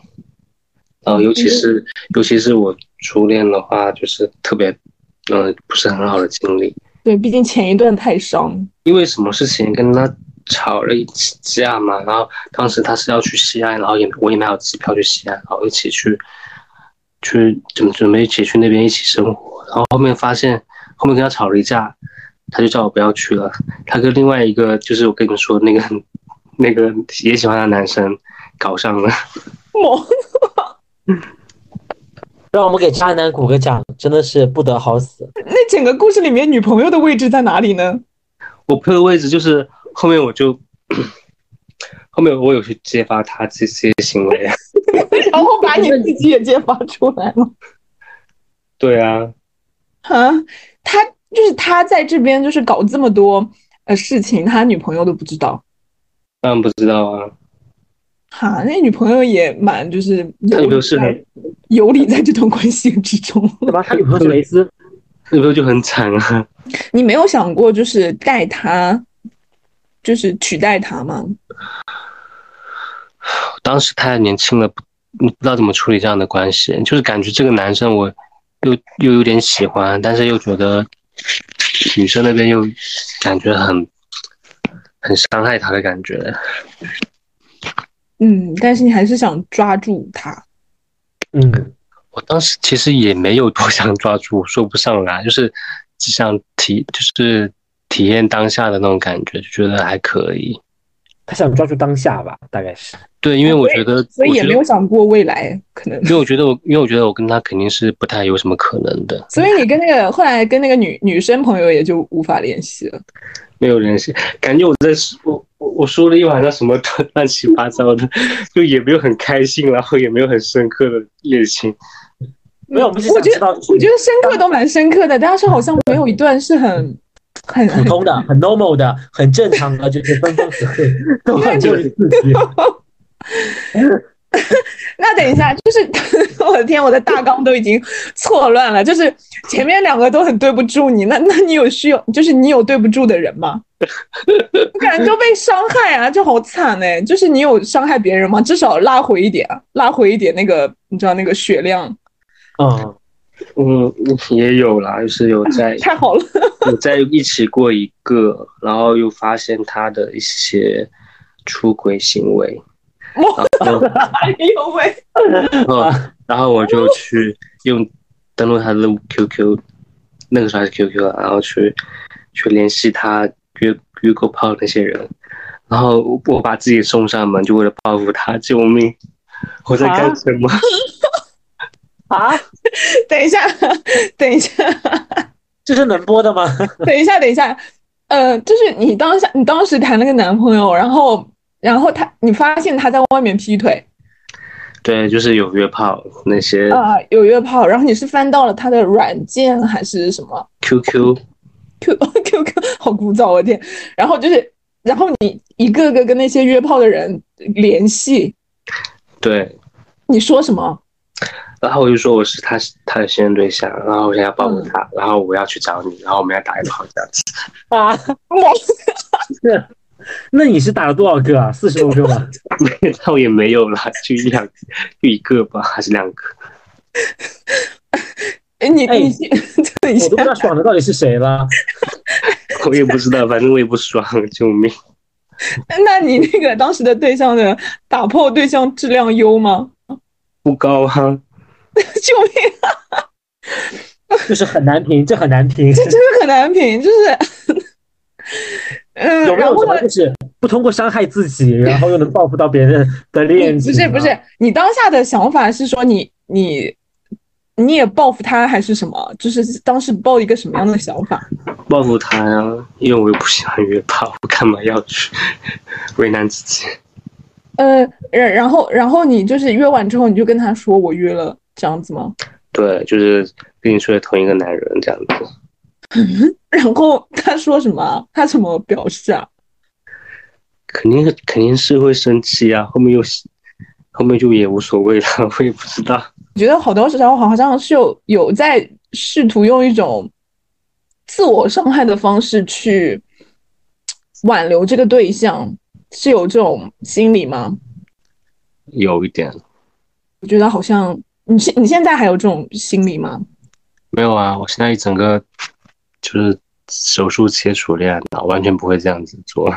然后尤其是尤其是我初恋的话，就是特别，嗯，不是很好的经历。对，毕竟前一段太伤。因为什么事情跟他吵了一次架嘛，然后当时他是要去西安，然后也我也买好机票去西安，然后一起去。去准准备一起去那边一起生活，然后后面发现后面跟他吵了一架，他就叫我不要去了。他跟另外一个就是我跟你说那个那个也喜欢的男生搞上了。让我们给渣男鼓个掌，真的是不得好死。那整个故事里面女朋友的位置在哪里呢？我朋友位置就是后面我就 后面我有去揭发他这些行为。然后把你自己也揭发出来了。对啊，啊，他就是他在这边就是搞这么多呃事情，他女朋友都不知道。当然不知道啊。哈，那女朋友也蛮就是他女朋友是游离在这段关系之中，对吧？他女朋友是蕾丝，女朋友就很惨啊。你没有想过就是带他，就是取代他吗？当时太年轻了，不不知道怎么处理这样的关系，就是感觉这个男生我又又有点喜欢，但是又觉得女生那边又感觉很很伤害他的感觉。嗯，但是你还是想抓住他。嗯，我当时其实也没有多想抓住，说不上来，就是只想体就是体验当下的那种感觉，就觉得还可以。他想抓住当下吧，大概是。对，因为我觉得，所以也没有想过未来可能。因为我觉得我，因为我觉得我跟他肯定是不太有什么可能的。所以你跟那个后来跟那个女女生朋友也就无法联系了。没有联系，感觉我在说，我我说了一晚上什么 乱七八糟的，就也没有很开心，然后也没有很深刻的恋情。没有，我觉得我觉得深刻都蛮深刻的，但是好像没有一段是很。很普通的、很 normal 的、很正常的，就是分分合合，都 很就是自己。那等一下，就是我的天，我的大纲都已经错乱了。就是前面两个都很对不住你，那那你有需要，就是你有对不住的人吗？我感觉都被伤害啊，就好惨哎。就是你有伤害别人吗？至少拉回一点，拉回一点那个，你知道那个血量。嗯。嗯，也有啦，就是有在 太好了，有在一起过一个，然后又发现他的一些出轨行为，哎呦喂！然后我就去用登录他的 QQ，那个时候还是 QQ 然后去去联系他约约过炮那些人，然后我把自己送上门，就为了报复他，救命！我在干什么？啊！等一下，等一下，这是能播的吗？等一下，等一下，呃，就是你当下，你当时谈了个男朋友，然后，然后他，你发现他在外面劈腿，对，就是有约炮那些啊，有约炮，然后你是翻到了他的软件还是什么？QQ，QQQ，好枯燥，我天！然后就是，然后你一个个跟那些约炮的人联系，对，你说什么？然后我就说我是他他的现任对象，然后我想要保护他，然后我要去找你，然后我们要打一炮这样子。啊，是，那你是打了多少个啊？四十多个吗？没，倒也没有啦，就一两，就一个吧，还是两个？哎，你你 我都不知道爽的到底是谁了。我也不知道，反正我也不爽，救命！那你那个当时的对象的打破对象质量优吗？不高啊。救命啊！就是很难评，这很难评，这真的很难评。就是，嗯，有没有什么就是不通过伤害自己，然后又能报复到别人的恋情？不是不是，你当下的想法是说你你你也报复他还是什么？就是当时抱一个什么样的想法？报复他呀，因为我又不喜欢约炮，我干嘛要去为难自己？呃，然然后然后你就是约完之后，你就跟他说我约了。这样子吗？对，就是跟你睡同一个男人这样子。然后他说什么？他怎么表示啊？肯定肯定是会生气啊，后面又后面就也无所谓了，我也不知道。我觉得好多时候好像是有有在试图用一种自我伤害的方式去挽留这个对象，是有这种心理吗？有一点。我觉得好像你现你现在还有这种心理吗？没有啊，我现在一整个就是手术切除恋爱脑，完全不会这样子做。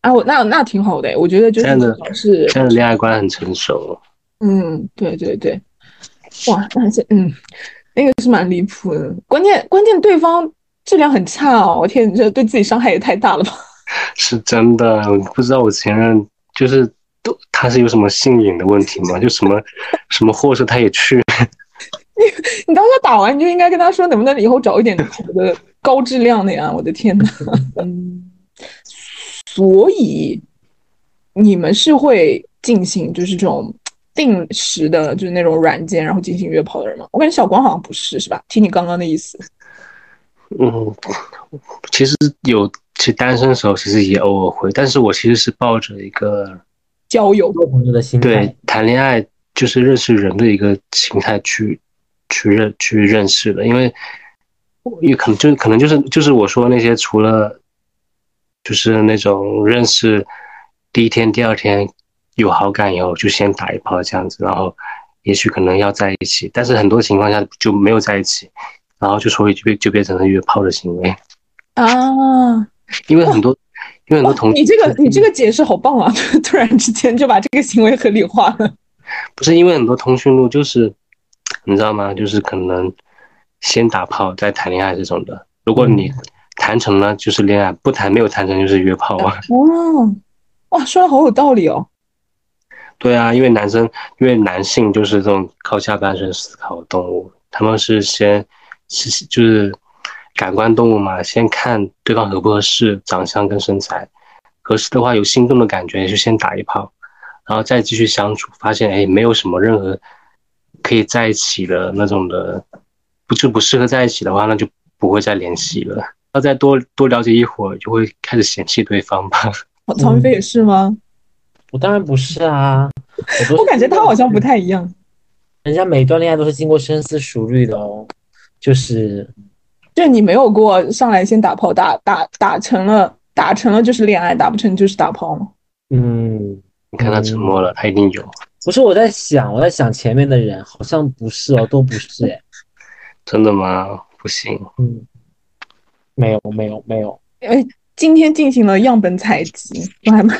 啊，我那那挺好的，我觉得就是是现在恋爱观很成熟。嗯，对对对，哇，那是嗯，那个是蛮离谱的。关键关键对方质量很差哦，我天，你这对自己伤害也太大了吧？是真的，不知道我前任就是都他是有什么性瘾的问题吗？就什么什么货色他也去。你 你当时打完你就应该跟他说，能不能以后找一点好的高质量的呀？我的天呐。嗯。所以你们是会进行就是这种定时的，就是那种软件，然后进行约炮的人吗？我感觉小光好像不是，是吧？听你刚刚的意思。嗯，其实有，其实单身的时候其实也偶尔会，但是我其实是抱着一个交友做朋友的心态，对，谈恋爱就是认识人的一个心态去去认去认识的，因为也可能就可能就是就是我说那些除了。就是那种认识第一天、第二天有好感以后，就先打一炮这样子，然后也许可能要在一起，但是很多情况下就没有在一起，然后就所以就变就变成了约炮的行为啊。因为很多，因为很多同你这个你这个解释好棒啊！突然之间就把这个行为合理化了。不是因为很多通讯录就是你知道吗？就是可能先打炮再谈恋爱这种的，如果你。谈成了就是恋爱，不谈没有谈成就是约炮啊！哇哇，说的好有道理哦。对啊，因为男生，因为男性就是这种靠下半身思考的动物，他们是先是就是感官动物嘛，先看对方合不合适，长相跟身材合适的话，有心动的感觉就先打一炮，然后再继续相处，发现哎没有什么任何可以在一起的那种的，不就不适合在一起的话，那就不会再联系了。要再多多了解一会儿，就会开始嫌弃对方吧？曹云飞也是吗？我当然不是啊，我感觉他好像不太一样。人家每段恋爱都是经过深思熟虑的哦，就是，就你没有过上来先打炮，打打打成了，打成了就是恋爱，打不成就是打炮吗？嗯，你看他沉默了，他一定有。不是我在想，我在想前面的人好像不是哦，都不是哎。真的吗？不行。嗯。没有没有没有，哎，今天进行了样本采集，我还蛮。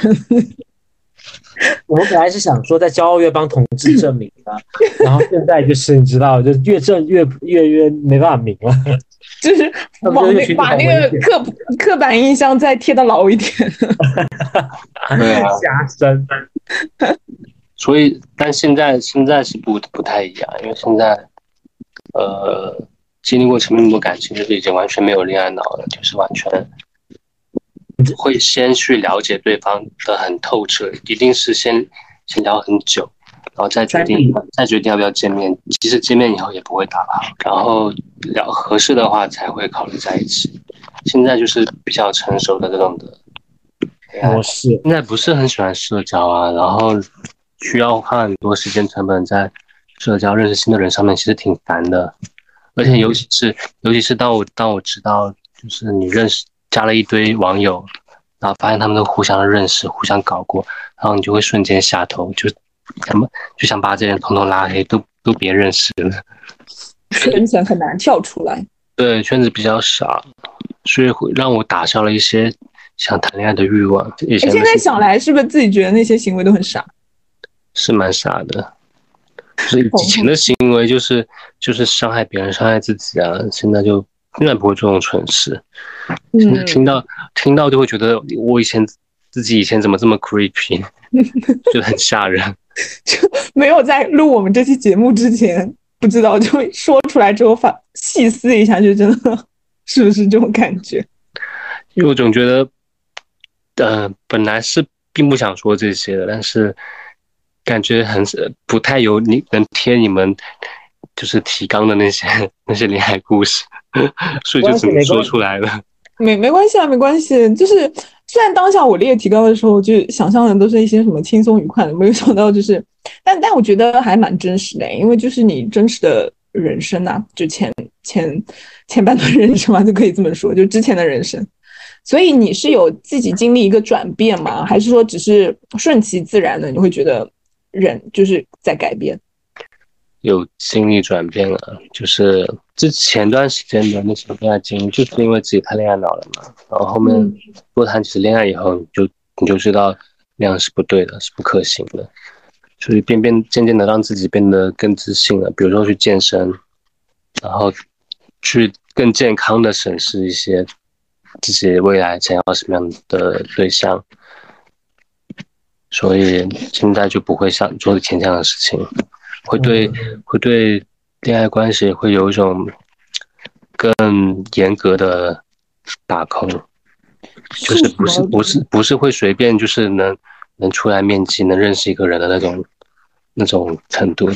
我们本来是想说在骄傲月帮同志证明的，然后现在就是你知道，就越证越越越没办法明了，就是往那把那个刻刻板印象再贴的牢一点。对啊，加深。所以，但现在现在是不不太一样，因为现在，呃。经历过前面那么多感情，就是已经完全没有恋爱脑了，就是完全会先去了解对方的很透彻，一定是先先聊很久，然后再决定再决定要不要见面。其实见面以后也不会打炮，然后聊合适的话才会考虑在一起。现在就是比较成熟的这种的模式。现在不是很喜欢社交啊，然后需要花很多时间成本在社交认识新的人上面，其实挺烦的。而且尤其是，尤其是当我当我知道，就是你认识加了一堆网友，然后发现他们都互相认识、互相搞过，然后你就会瞬间下头，就怎么就想把这些人统统拉黑，都都别认识了。圈子很难跳出来，对圈子比较少，所以会让我打消了一些想谈恋爱的欲望。你现在想来，是不是自己觉得那些行为都很傻？是蛮傻的。是以前的行为就是就是伤害别人、伤害自己啊！现在就永远不会做这种蠢事。现在听到听到就会觉得我以前自己以前怎么这么 creepy，就很吓人。就没有在录我们这期节目之前不知道，就说出来之后反细思一下，就真的是不是这种感觉？因为我总觉得，呃，本来是并不想说这些的，但是。感觉很不太有你能贴你们就是提纲的那些 那些恋爱故事，所以就只能说出来了。没没关系啊，没关系。就是虽然当下我列提纲的时候，就想象的都是一些什么轻松愉快的，没有想到就是，但但我觉得还蛮真实的，因为就是你真实的人生呐，就前前前半段人生嘛，就可以这么说，就之前的人生。所以你是有自己经历一个转变吗？还是说只是顺其自然的？你会觉得人就是在改变？有心理转变了，就是之前段时间的那些恋爱经历，就是因为自己太恋爱脑了嘛。然后后面多谈几次恋爱以后，你就你就知道那样是不对的，是不可行的。所以变变渐渐的让自己变得更自信了。比如说去健身，然后去更健康的审视一些自己未来想要什么样的对象。所以现在就不会想做以前这样的事情。会对会对恋爱关系会有一种更严格的把控，就是不是不是不是会随便就是能能出来面基能认识一个人的那种那种程度，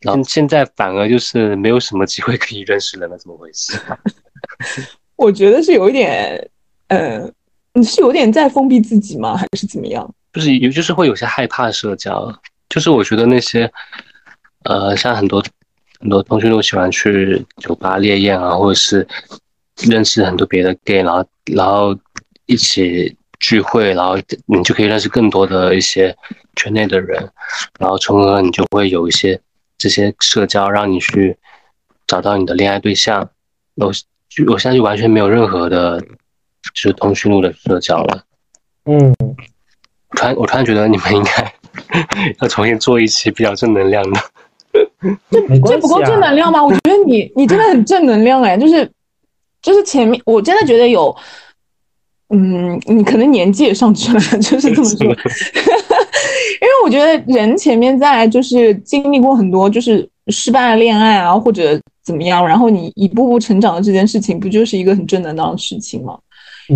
然后现在反而就是没有什么机会可以认识人了，怎么回事？我觉得是有一点，呃，你是有点在封闭自己吗？还是怎么样？就是有就是会有些害怕社交，就是我觉得那些。呃，像很多很多同学都喜欢去酒吧烈焰啊，或者是认识很多别的 gay，然后然后一起聚会，然后你就可以认识更多的一些圈内的人，然后从而你就会有一些这些社交，让你去找到你的恋爱对象。我我现在就完全没有任何的，就是通讯录的社交了。嗯，突然我突然觉得你们应该 要重新做一期比较正能量的。这这不够正能量吗？我觉得你 你真的很正能量哎，就是就是前面我真的觉得有，嗯，你可能年纪也上去了，就是这么说。因为我觉得人前面在就是经历过很多就是失败的恋爱啊，或者怎么样，然后你一步步成长的这件事情，不就是一个很正能量的事情吗？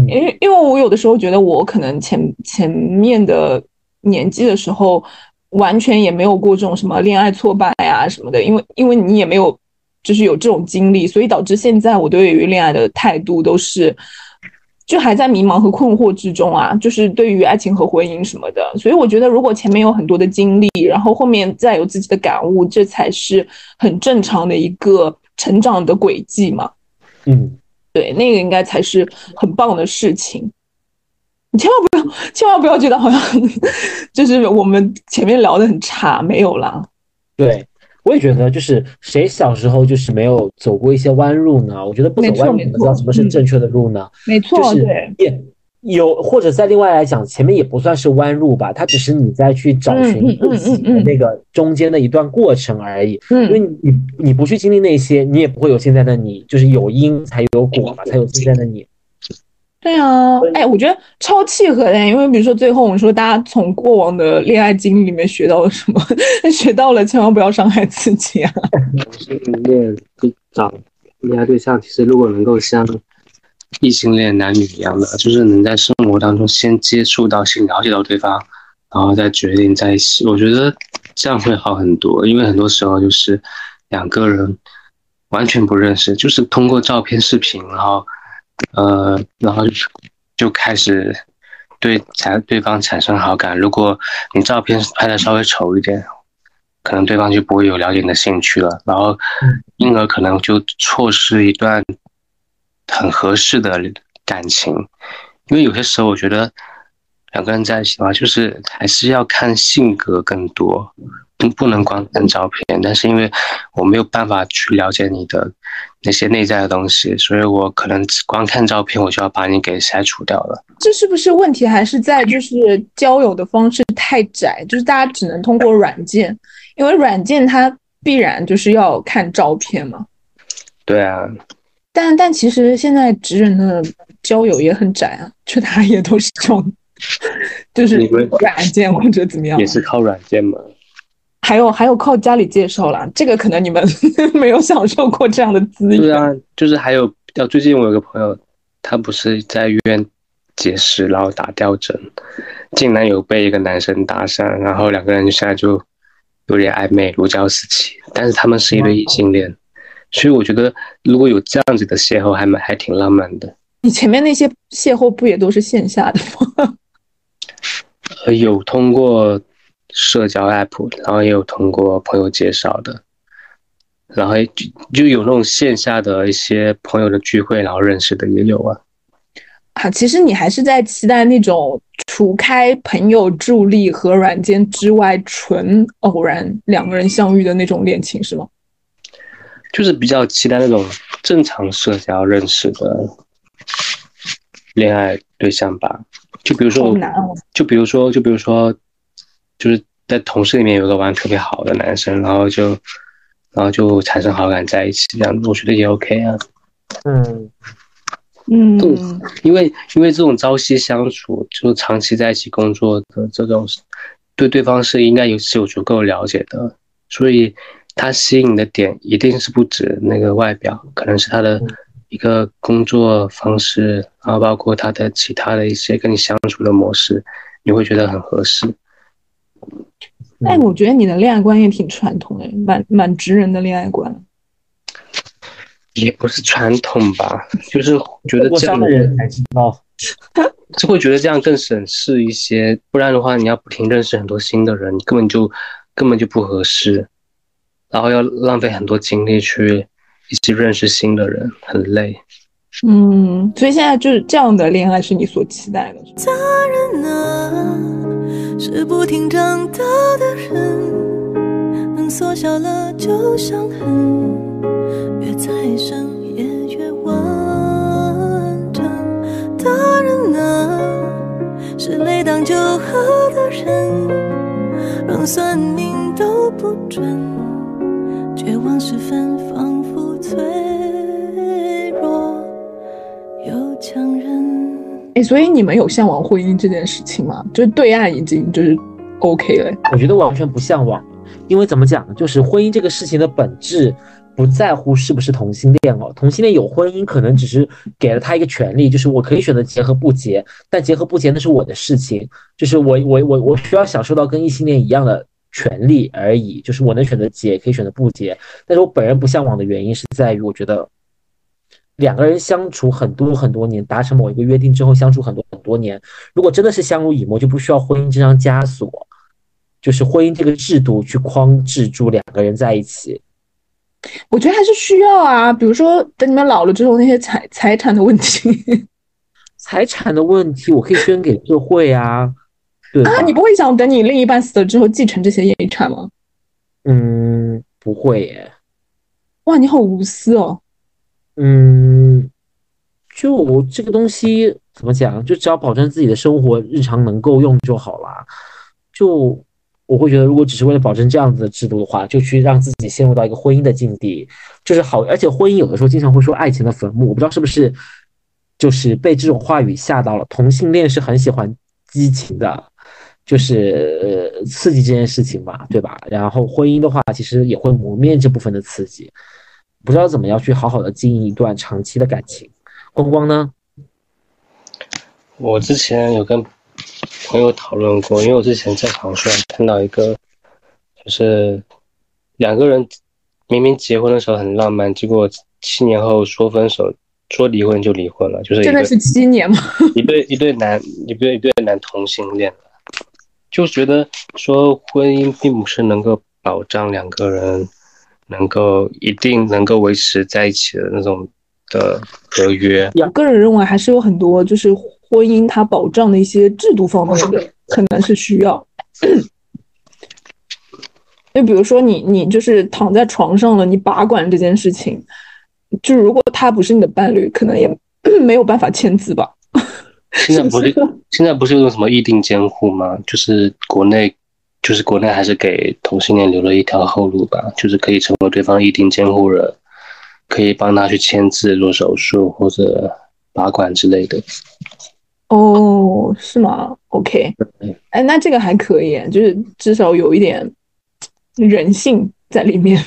因为因为我有的时候觉得我可能前前面的年纪的时候。完全也没有过这种什么恋爱挫败啊什么的，因为因为你也没有就是有这种经历，所以导致现在我对于恋爱的态度都是就还在迷茫和困惑之中啊，就是对于爱情和婚姻什么的。所以我觉得，如果前面有很多的经历，然后后面再有自己的感悟，这才是很正常的一个成长的轨迹嘛。嗯，对，那个应该才是很棒的事情。千万不要，千万不要觉得好像就是我们前面聊的很差，没有啦。对，我也觉得，就是谁小时候就是没有走过一些弯路呢？我觉得不走弯路，怎么知道什么是正确的路呢？没错，对。也有，或者在另外来讲，前面也不算是弯路吧，它只是你在去找寻自己的那个中间的一段过程而已。嗯，因为你你不去经历那些，你也不会有现在的你，就是有因才有果嘛，才有现在的你。对啊，哎，我觉得超契合的，因为比如说最后我们说，大家从过往的恋爱经历里面学到了什么？学到了千万不要伤害自己啊！恋找恋爱对象，其实如果能够像异性恋男女一样的，就是能在生活当中先接触到、先了解到对方，然后再决定在一起，我觉得这样会好很多。因为很多时候就是两个人完全不认识，就是通过照片、视频，然后。呃，然后就开始对产对方产生好感。如果你照片拍的稍微丑一点，可能对方就不会有了解你的兴趣了。然后，因而可能就错失一段很合适的感情。因为有些时候，我觉得两个人在一起的话，就是还是要看性格更多。不不能光看照片，但是因为我没有办法去了解你的那些内在的东西，所以我可能光看照片，我就要把你给删除掉了。这是不是问题？还是在就是交友的方式太窄，就是大家只能通过软件，因为软件它必然就是要看照片嘛。对啊，但但其实现在直人的交友也很窄啊，就大家也都是这种，就是软件或者怎么样，也是靠软件嘛。还有还有靠家里介绍啦，这个可能你们 没有享受过这样的资源。对啊，就是还有，要最近我有个朋友，他不是在医院结石，然后打吊针，竟然有被一个男生搭讪，然后两个人现在就有点暧昧，如胶似漆。但是他们是一对异性恋，所以我觉得如果有这样子的邂逅，还蛮还挺浪漫的。你前面那些邂逅不也都是线下的吗？呃，有通过社交 app，然后也有通过朋友介绍的，然后就就有那种线下的一些朋友的聚会，然后认识的也有啊。啊，其实你还是在期待那种除开朋友助力和软件之外，纯偶然两个人相遇的那种恋情，是吗？就是比较期待那种正常社交认识的恋爱对象吧。就比如说，就比如说，就比如说，就是在同事里面有个玩特别好的男生，然后就，然后就产生好感在一起，这样我觉得也 OK 啊。嗯。嗯，因为因为这种朝夕相处，就长期在一起工作的这种，对对方是应该有是有足够了解的，所以他吸引的点一定是不止那个外表，可能是他的一个工作方式，然后包括他的其他的一些跟你相处的模式，你会觉得很合适。但我觉得你的恋爱观也挺传统的，蛮蛮直人的恋爱观。也不是传统吧，就是觉得这样的人才知道，就会觉得这样更省事一些。不然的话，你要不停认识很多新的人，你根本就根本就不合适，然后要浪费很多精力去一起认识新的人，很累。嗯，所以现在就是这样的恋爱是你所期待的。大人啊，是不停长大的人，能缩小了旧伤痕。越再生也越完整。大人啊，是泪当酒喝的人，让算命都不准。绝望时分，仿佛脆弱又强韧。哎，所以你们有向往婚姻这件事情吗？就是对岸已经就是 OK 了。我觉得完全不向往，因为怎么讲呢？就是婚姻这个事情的本质。不在乎是不是同性恋哦，同性恋有婚姻，可能只是给了他一个权利，就是我可以选择结和不结，但结和不结那是我的事情，就是我我我我需要享受到跟异性恋一样的权利而已，就是我能选择结，可以选择不结，但是我本人不向往的原因是在于，我觉得两个人相处很多很多年，达成某一个约定之后相处很多很多年，如果真的是相濡以沫，就不需要婚姻这张枷锁，就是婚姻这个制度去框制住两个人在一起。我觉得还是需要啊，比如说等你们老了之后，那些财财产的问题，财产的问题我可以捐给社会啊。对啊，你不会想等你另一半死了之后继承这些遗产吗？嗯，不会耶。哇，你好无私哦。嗯，就这个东西怎么讲？就只要保证自己的生活日常能够用就好啦。就。我会觉得，如果只是为了保证这样子的制度的话，就去让自己陷入到一个婚姻的境地，就是好。而且婚姻有的时候经常会说爱情的坟墓，我不知道是不是就是被这种话语吓到了。同性恋是很喜欢激情的，就是呃刺激这件事情嘛，对吧？然后婚姻的话，其实也会磨灭这部分的刺激。不知道怎么样去好好的经营一段长期的感情。光光呢？我之前有跟。朋友讨论过，因为我之前在网上看到一个，就是两个人明明结婚的时候很浪漫，结果七年后说分手、说离婚就离婚了，就是真的是七年吗？一对一对男一对一对男同性恋，就觉得说婚姻并不是能够保障两个人能够一定能够维持在一起的那种的合约。我个人认为还是有很多就是。婚姻它保障的一些制度方面的可能是需要，就比如说你你就是躺在床上了，你把管这件事情，就如果他不是你的伴侣，可能也 没有办法签字吧。现在不是 现在不是有什么议定监护吗？就是国内就是国内还是给同性恋留了一条后路吧，就是可以成为对方一定监护人，可以帮他去签字、做手术或者拔管之类的。哦，是吗？OK，哎，那这个还可以，就是至少有一点人性在里面。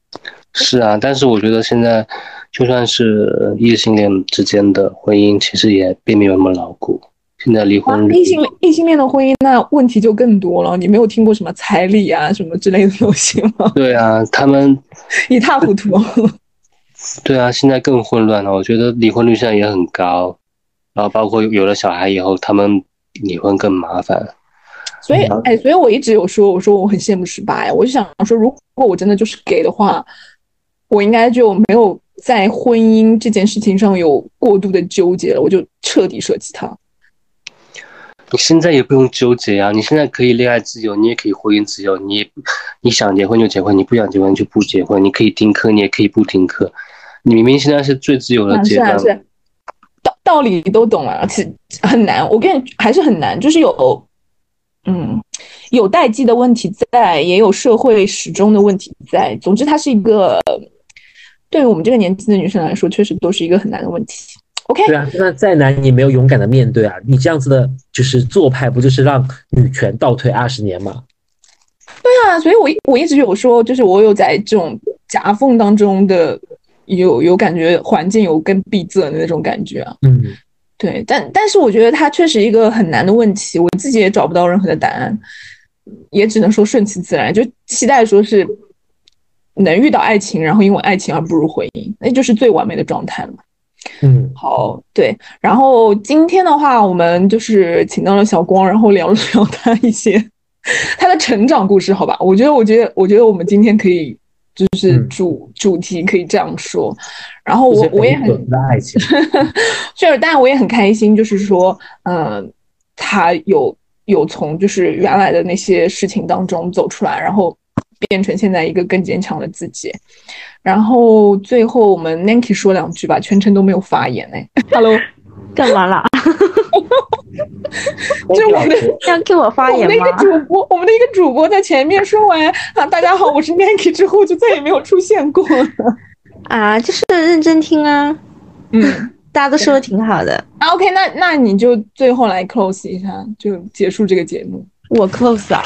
是啊，但是我觉得现在就算是异性恋之间的婚姻，其实也并没有那么牢固。现在离婚，异性异性恋的婚姻那问题就更多了。你没有听过什么彩礼啊什么之类的东西吗？对啊，他们 一塌糊涂。对啊，现在更混乱了。我觉得离婚率现在也很高。然后包括有了小孩以后，他们离婚更麻烦。所以，哎，所以我一直有说，我说我很羡慕十八呀。我就想说，如果我真的就是给的话，我应该就没有在婚姻这件事情上有过度的纠结了，我就彻底舍弃他。你现在也不用纠结啊，你现在可以恋爱自由，你也可以婚姻自由，你也你想结婚就结婚，你不想结婚就不结婚，你可以听课，你也可以不听课。你明明现在是最自由的阶段，道道理都懂了，其实很难。我跟你还是很难，就是有。嗯，有代际的问题在，也有社会始终的问题在。总之，它是一个对于我们这个年纪的女生来说，确实都是一个很难的问题。OK，对啊，那再难，你没有勇敢的面对啊，你这样子的，就是做派，不就是让女权倒退二十年吗？对啊，所以我我一直有说，就是我有在这种夹缝当中的有有感觉，环境有更闭塞的那种感觉啊。嗯。对，但但是我觉得它确实一个很难的问题，我自己也找不到任何的答案，也只能说顺其自然，就期待说是能遇到爱情，然后因为爱情而步入婚姻，那就是最完美的状态了。嗯，好，对，然后今天的话，我们就是请到了小光，然后聊了 聊他一些 他的成长故事，好吧？我觉得，我觉得，我觉得我们今天可以。就是主主题可以这样说，然后我我也很，爱情 确实，但我也很开心，就是说，嗯，他有有从就是原来的那些事情当中走出来，然后变成现在一个更坚强的自己。然后最后我们 Nanki 说两句吧，全程都没有发言哎，Hello。干嘛啦？就我们的要给我发言吗？我们的一个主播，我们的一个主播在前面说完啊，大家好，我是 Nanki 之后就再也没有出现过了。啊，就是认真听啊。嗯，大家都说的挺好的。啊，OK，那那你就最后来 close 一下，就结束这个节目。我 close 啊？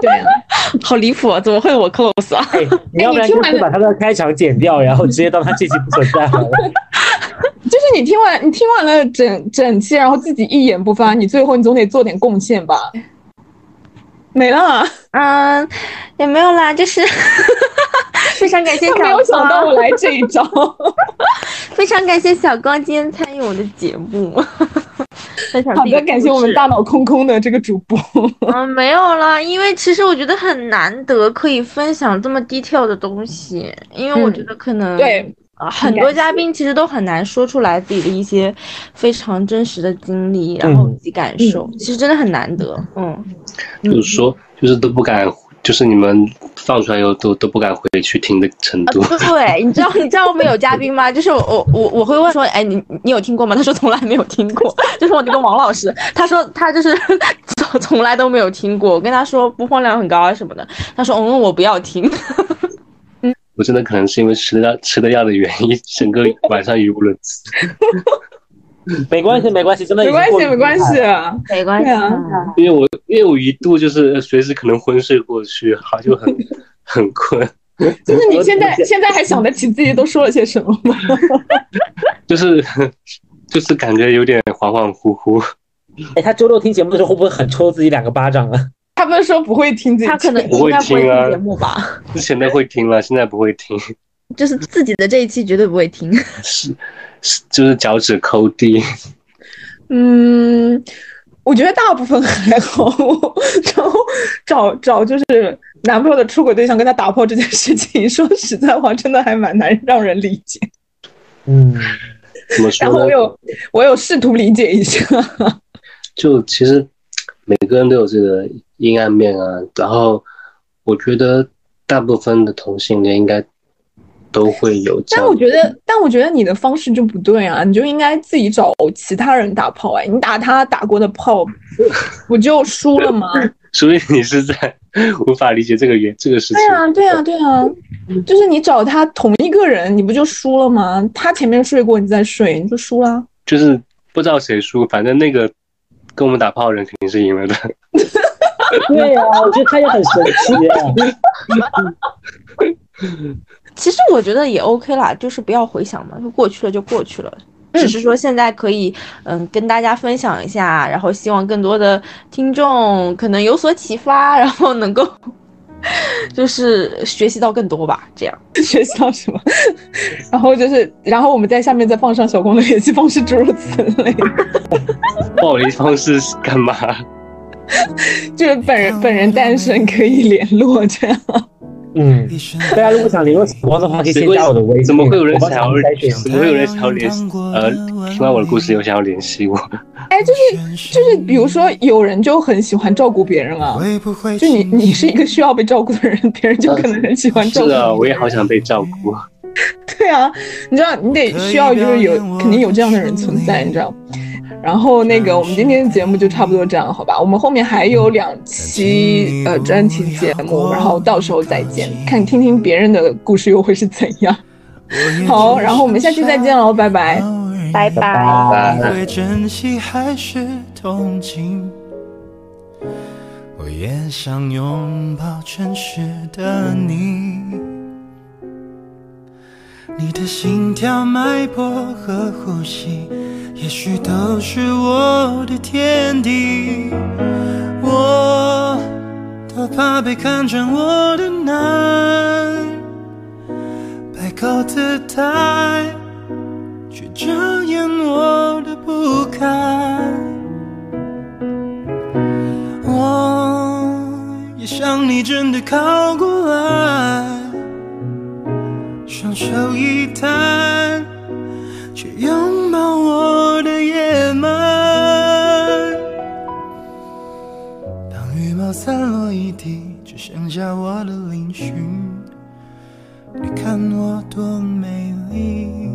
对啊，好离谱啊！怎么会我 close 啊？你要不然就是把他的开场剪掉，然后直接当他这期不存在了。就是你听完，你听完了整整期，然后自己一言不发，你最后你总得做点贡献吧？没了，嗯，也没有啦，就是 非常感谢小光。没有想到我来这一招，非常感谢小光今天参与我的节目。好的，感谢我们大脑空空的这个主播。嗯，没有啦，因为其实我觉得很难得可以分享这么低调的东西，因为我觉得可能对。啊，很多嘉宾其实都很难说出来自己的一些非常真实的经历，然后以及感受，其实真的很难得。嗯，就是说，就是都不敢，就是你们放出来以后都都不敢回去听的程度。对，你知道你知道我们有嘉宾吗？就是我我我会问说，哎，你你有听过吗？他说从来没有听过。就是我那个王老师，他说他就是从从来都没有听过。我跟他说播放量很高啊什么的，他说嗯，我不要听。我真的可能是因为吃的吃的药的原因，整个晚上语无伦次。没关系，没关系，真的没关系，没关系，没关系啊。因为我因为我一度就是随时可能昏睡过去，好就很很困。就是你现在现在还想得起自己都说了些什么吗？就是就是感觉有点恍恍惚惚。哎，他周六听节目的时候会不会很抽自己两个巴掌啊？他不是说不会听自己，他可能不会听节目吧？之前的会听了，现在不会听。就是自己的这一期绝对不会听。是是，就是脚趾抠地。嗯，我觉得大部分还好。然后找找就是男朋友的出轨对象跟他打破这件事情，说实在话，真的还蛮难让人理解。嗯，怎么说？然后我有我有试图理解一下。就其实每个人都有自己的。阴暗面啊，然后我觉得大部分的同性恋应该都会有。但我觉得，但我觉得你的方式就不对啊！你就应该自己找其他人打炮哎，你打他打过的炮，不就输了吗？所以你是在无法理解这个原这个事情。对啊，对啊，对啊，就是你找他同一个人，你不就输了吗？他前面睡过，你再睡，你就输了。就是不知道谁输，反正那个跟我们打炮的人肯定是赢了的。对呀，我觉得他也很神奇啊。其实我觉得也 OK 啦，就是不要回想嘛，就过去了就过去了。只是说现在可以，嗯，跟大家分享一下，然后希望更多的听众可能有所启发，然后能够 就是学习到更多吧，这样 学习到什么？然后就是，然后我们在下面再放上小光的联系方式，诸如此类。报联系方式是干嘛？就是本人本人单身可以联络这样。嗯，大家如果想联络小光的话，可以先加我的微信。怎么会有人想要？怎么会有人想要联系？呃，听完我的故事又想要联系我？哎，就是就是，比如说有人就很喜欢照顾别人啊，就你你是一个需要被照顾的人，别人就可能很喜欢照顾。是啊，我也好想被照顾。对啊，你知道，你得需要就是有肯定有这样的人存在，你知道。然后那个，我们今天的节目就差不多这样，好吧？我们后面还有两期呃专题节目，然后到时候再见，看听听别人的故事又会是怎样。好，然后我们下期再见喽，拜拜，拜拜。我也想拥抱真实的你，的心跳、脉搏和呼吸。也许都是我的天敌，我都怕被看穿我的难，摆高姿态，却遮掩我的不堪。我也想你真的靠过来，手一摊，去拥抱我的野蛮。当羽毛。散落一地，只剩下我的嶙峋。你看我多美丽。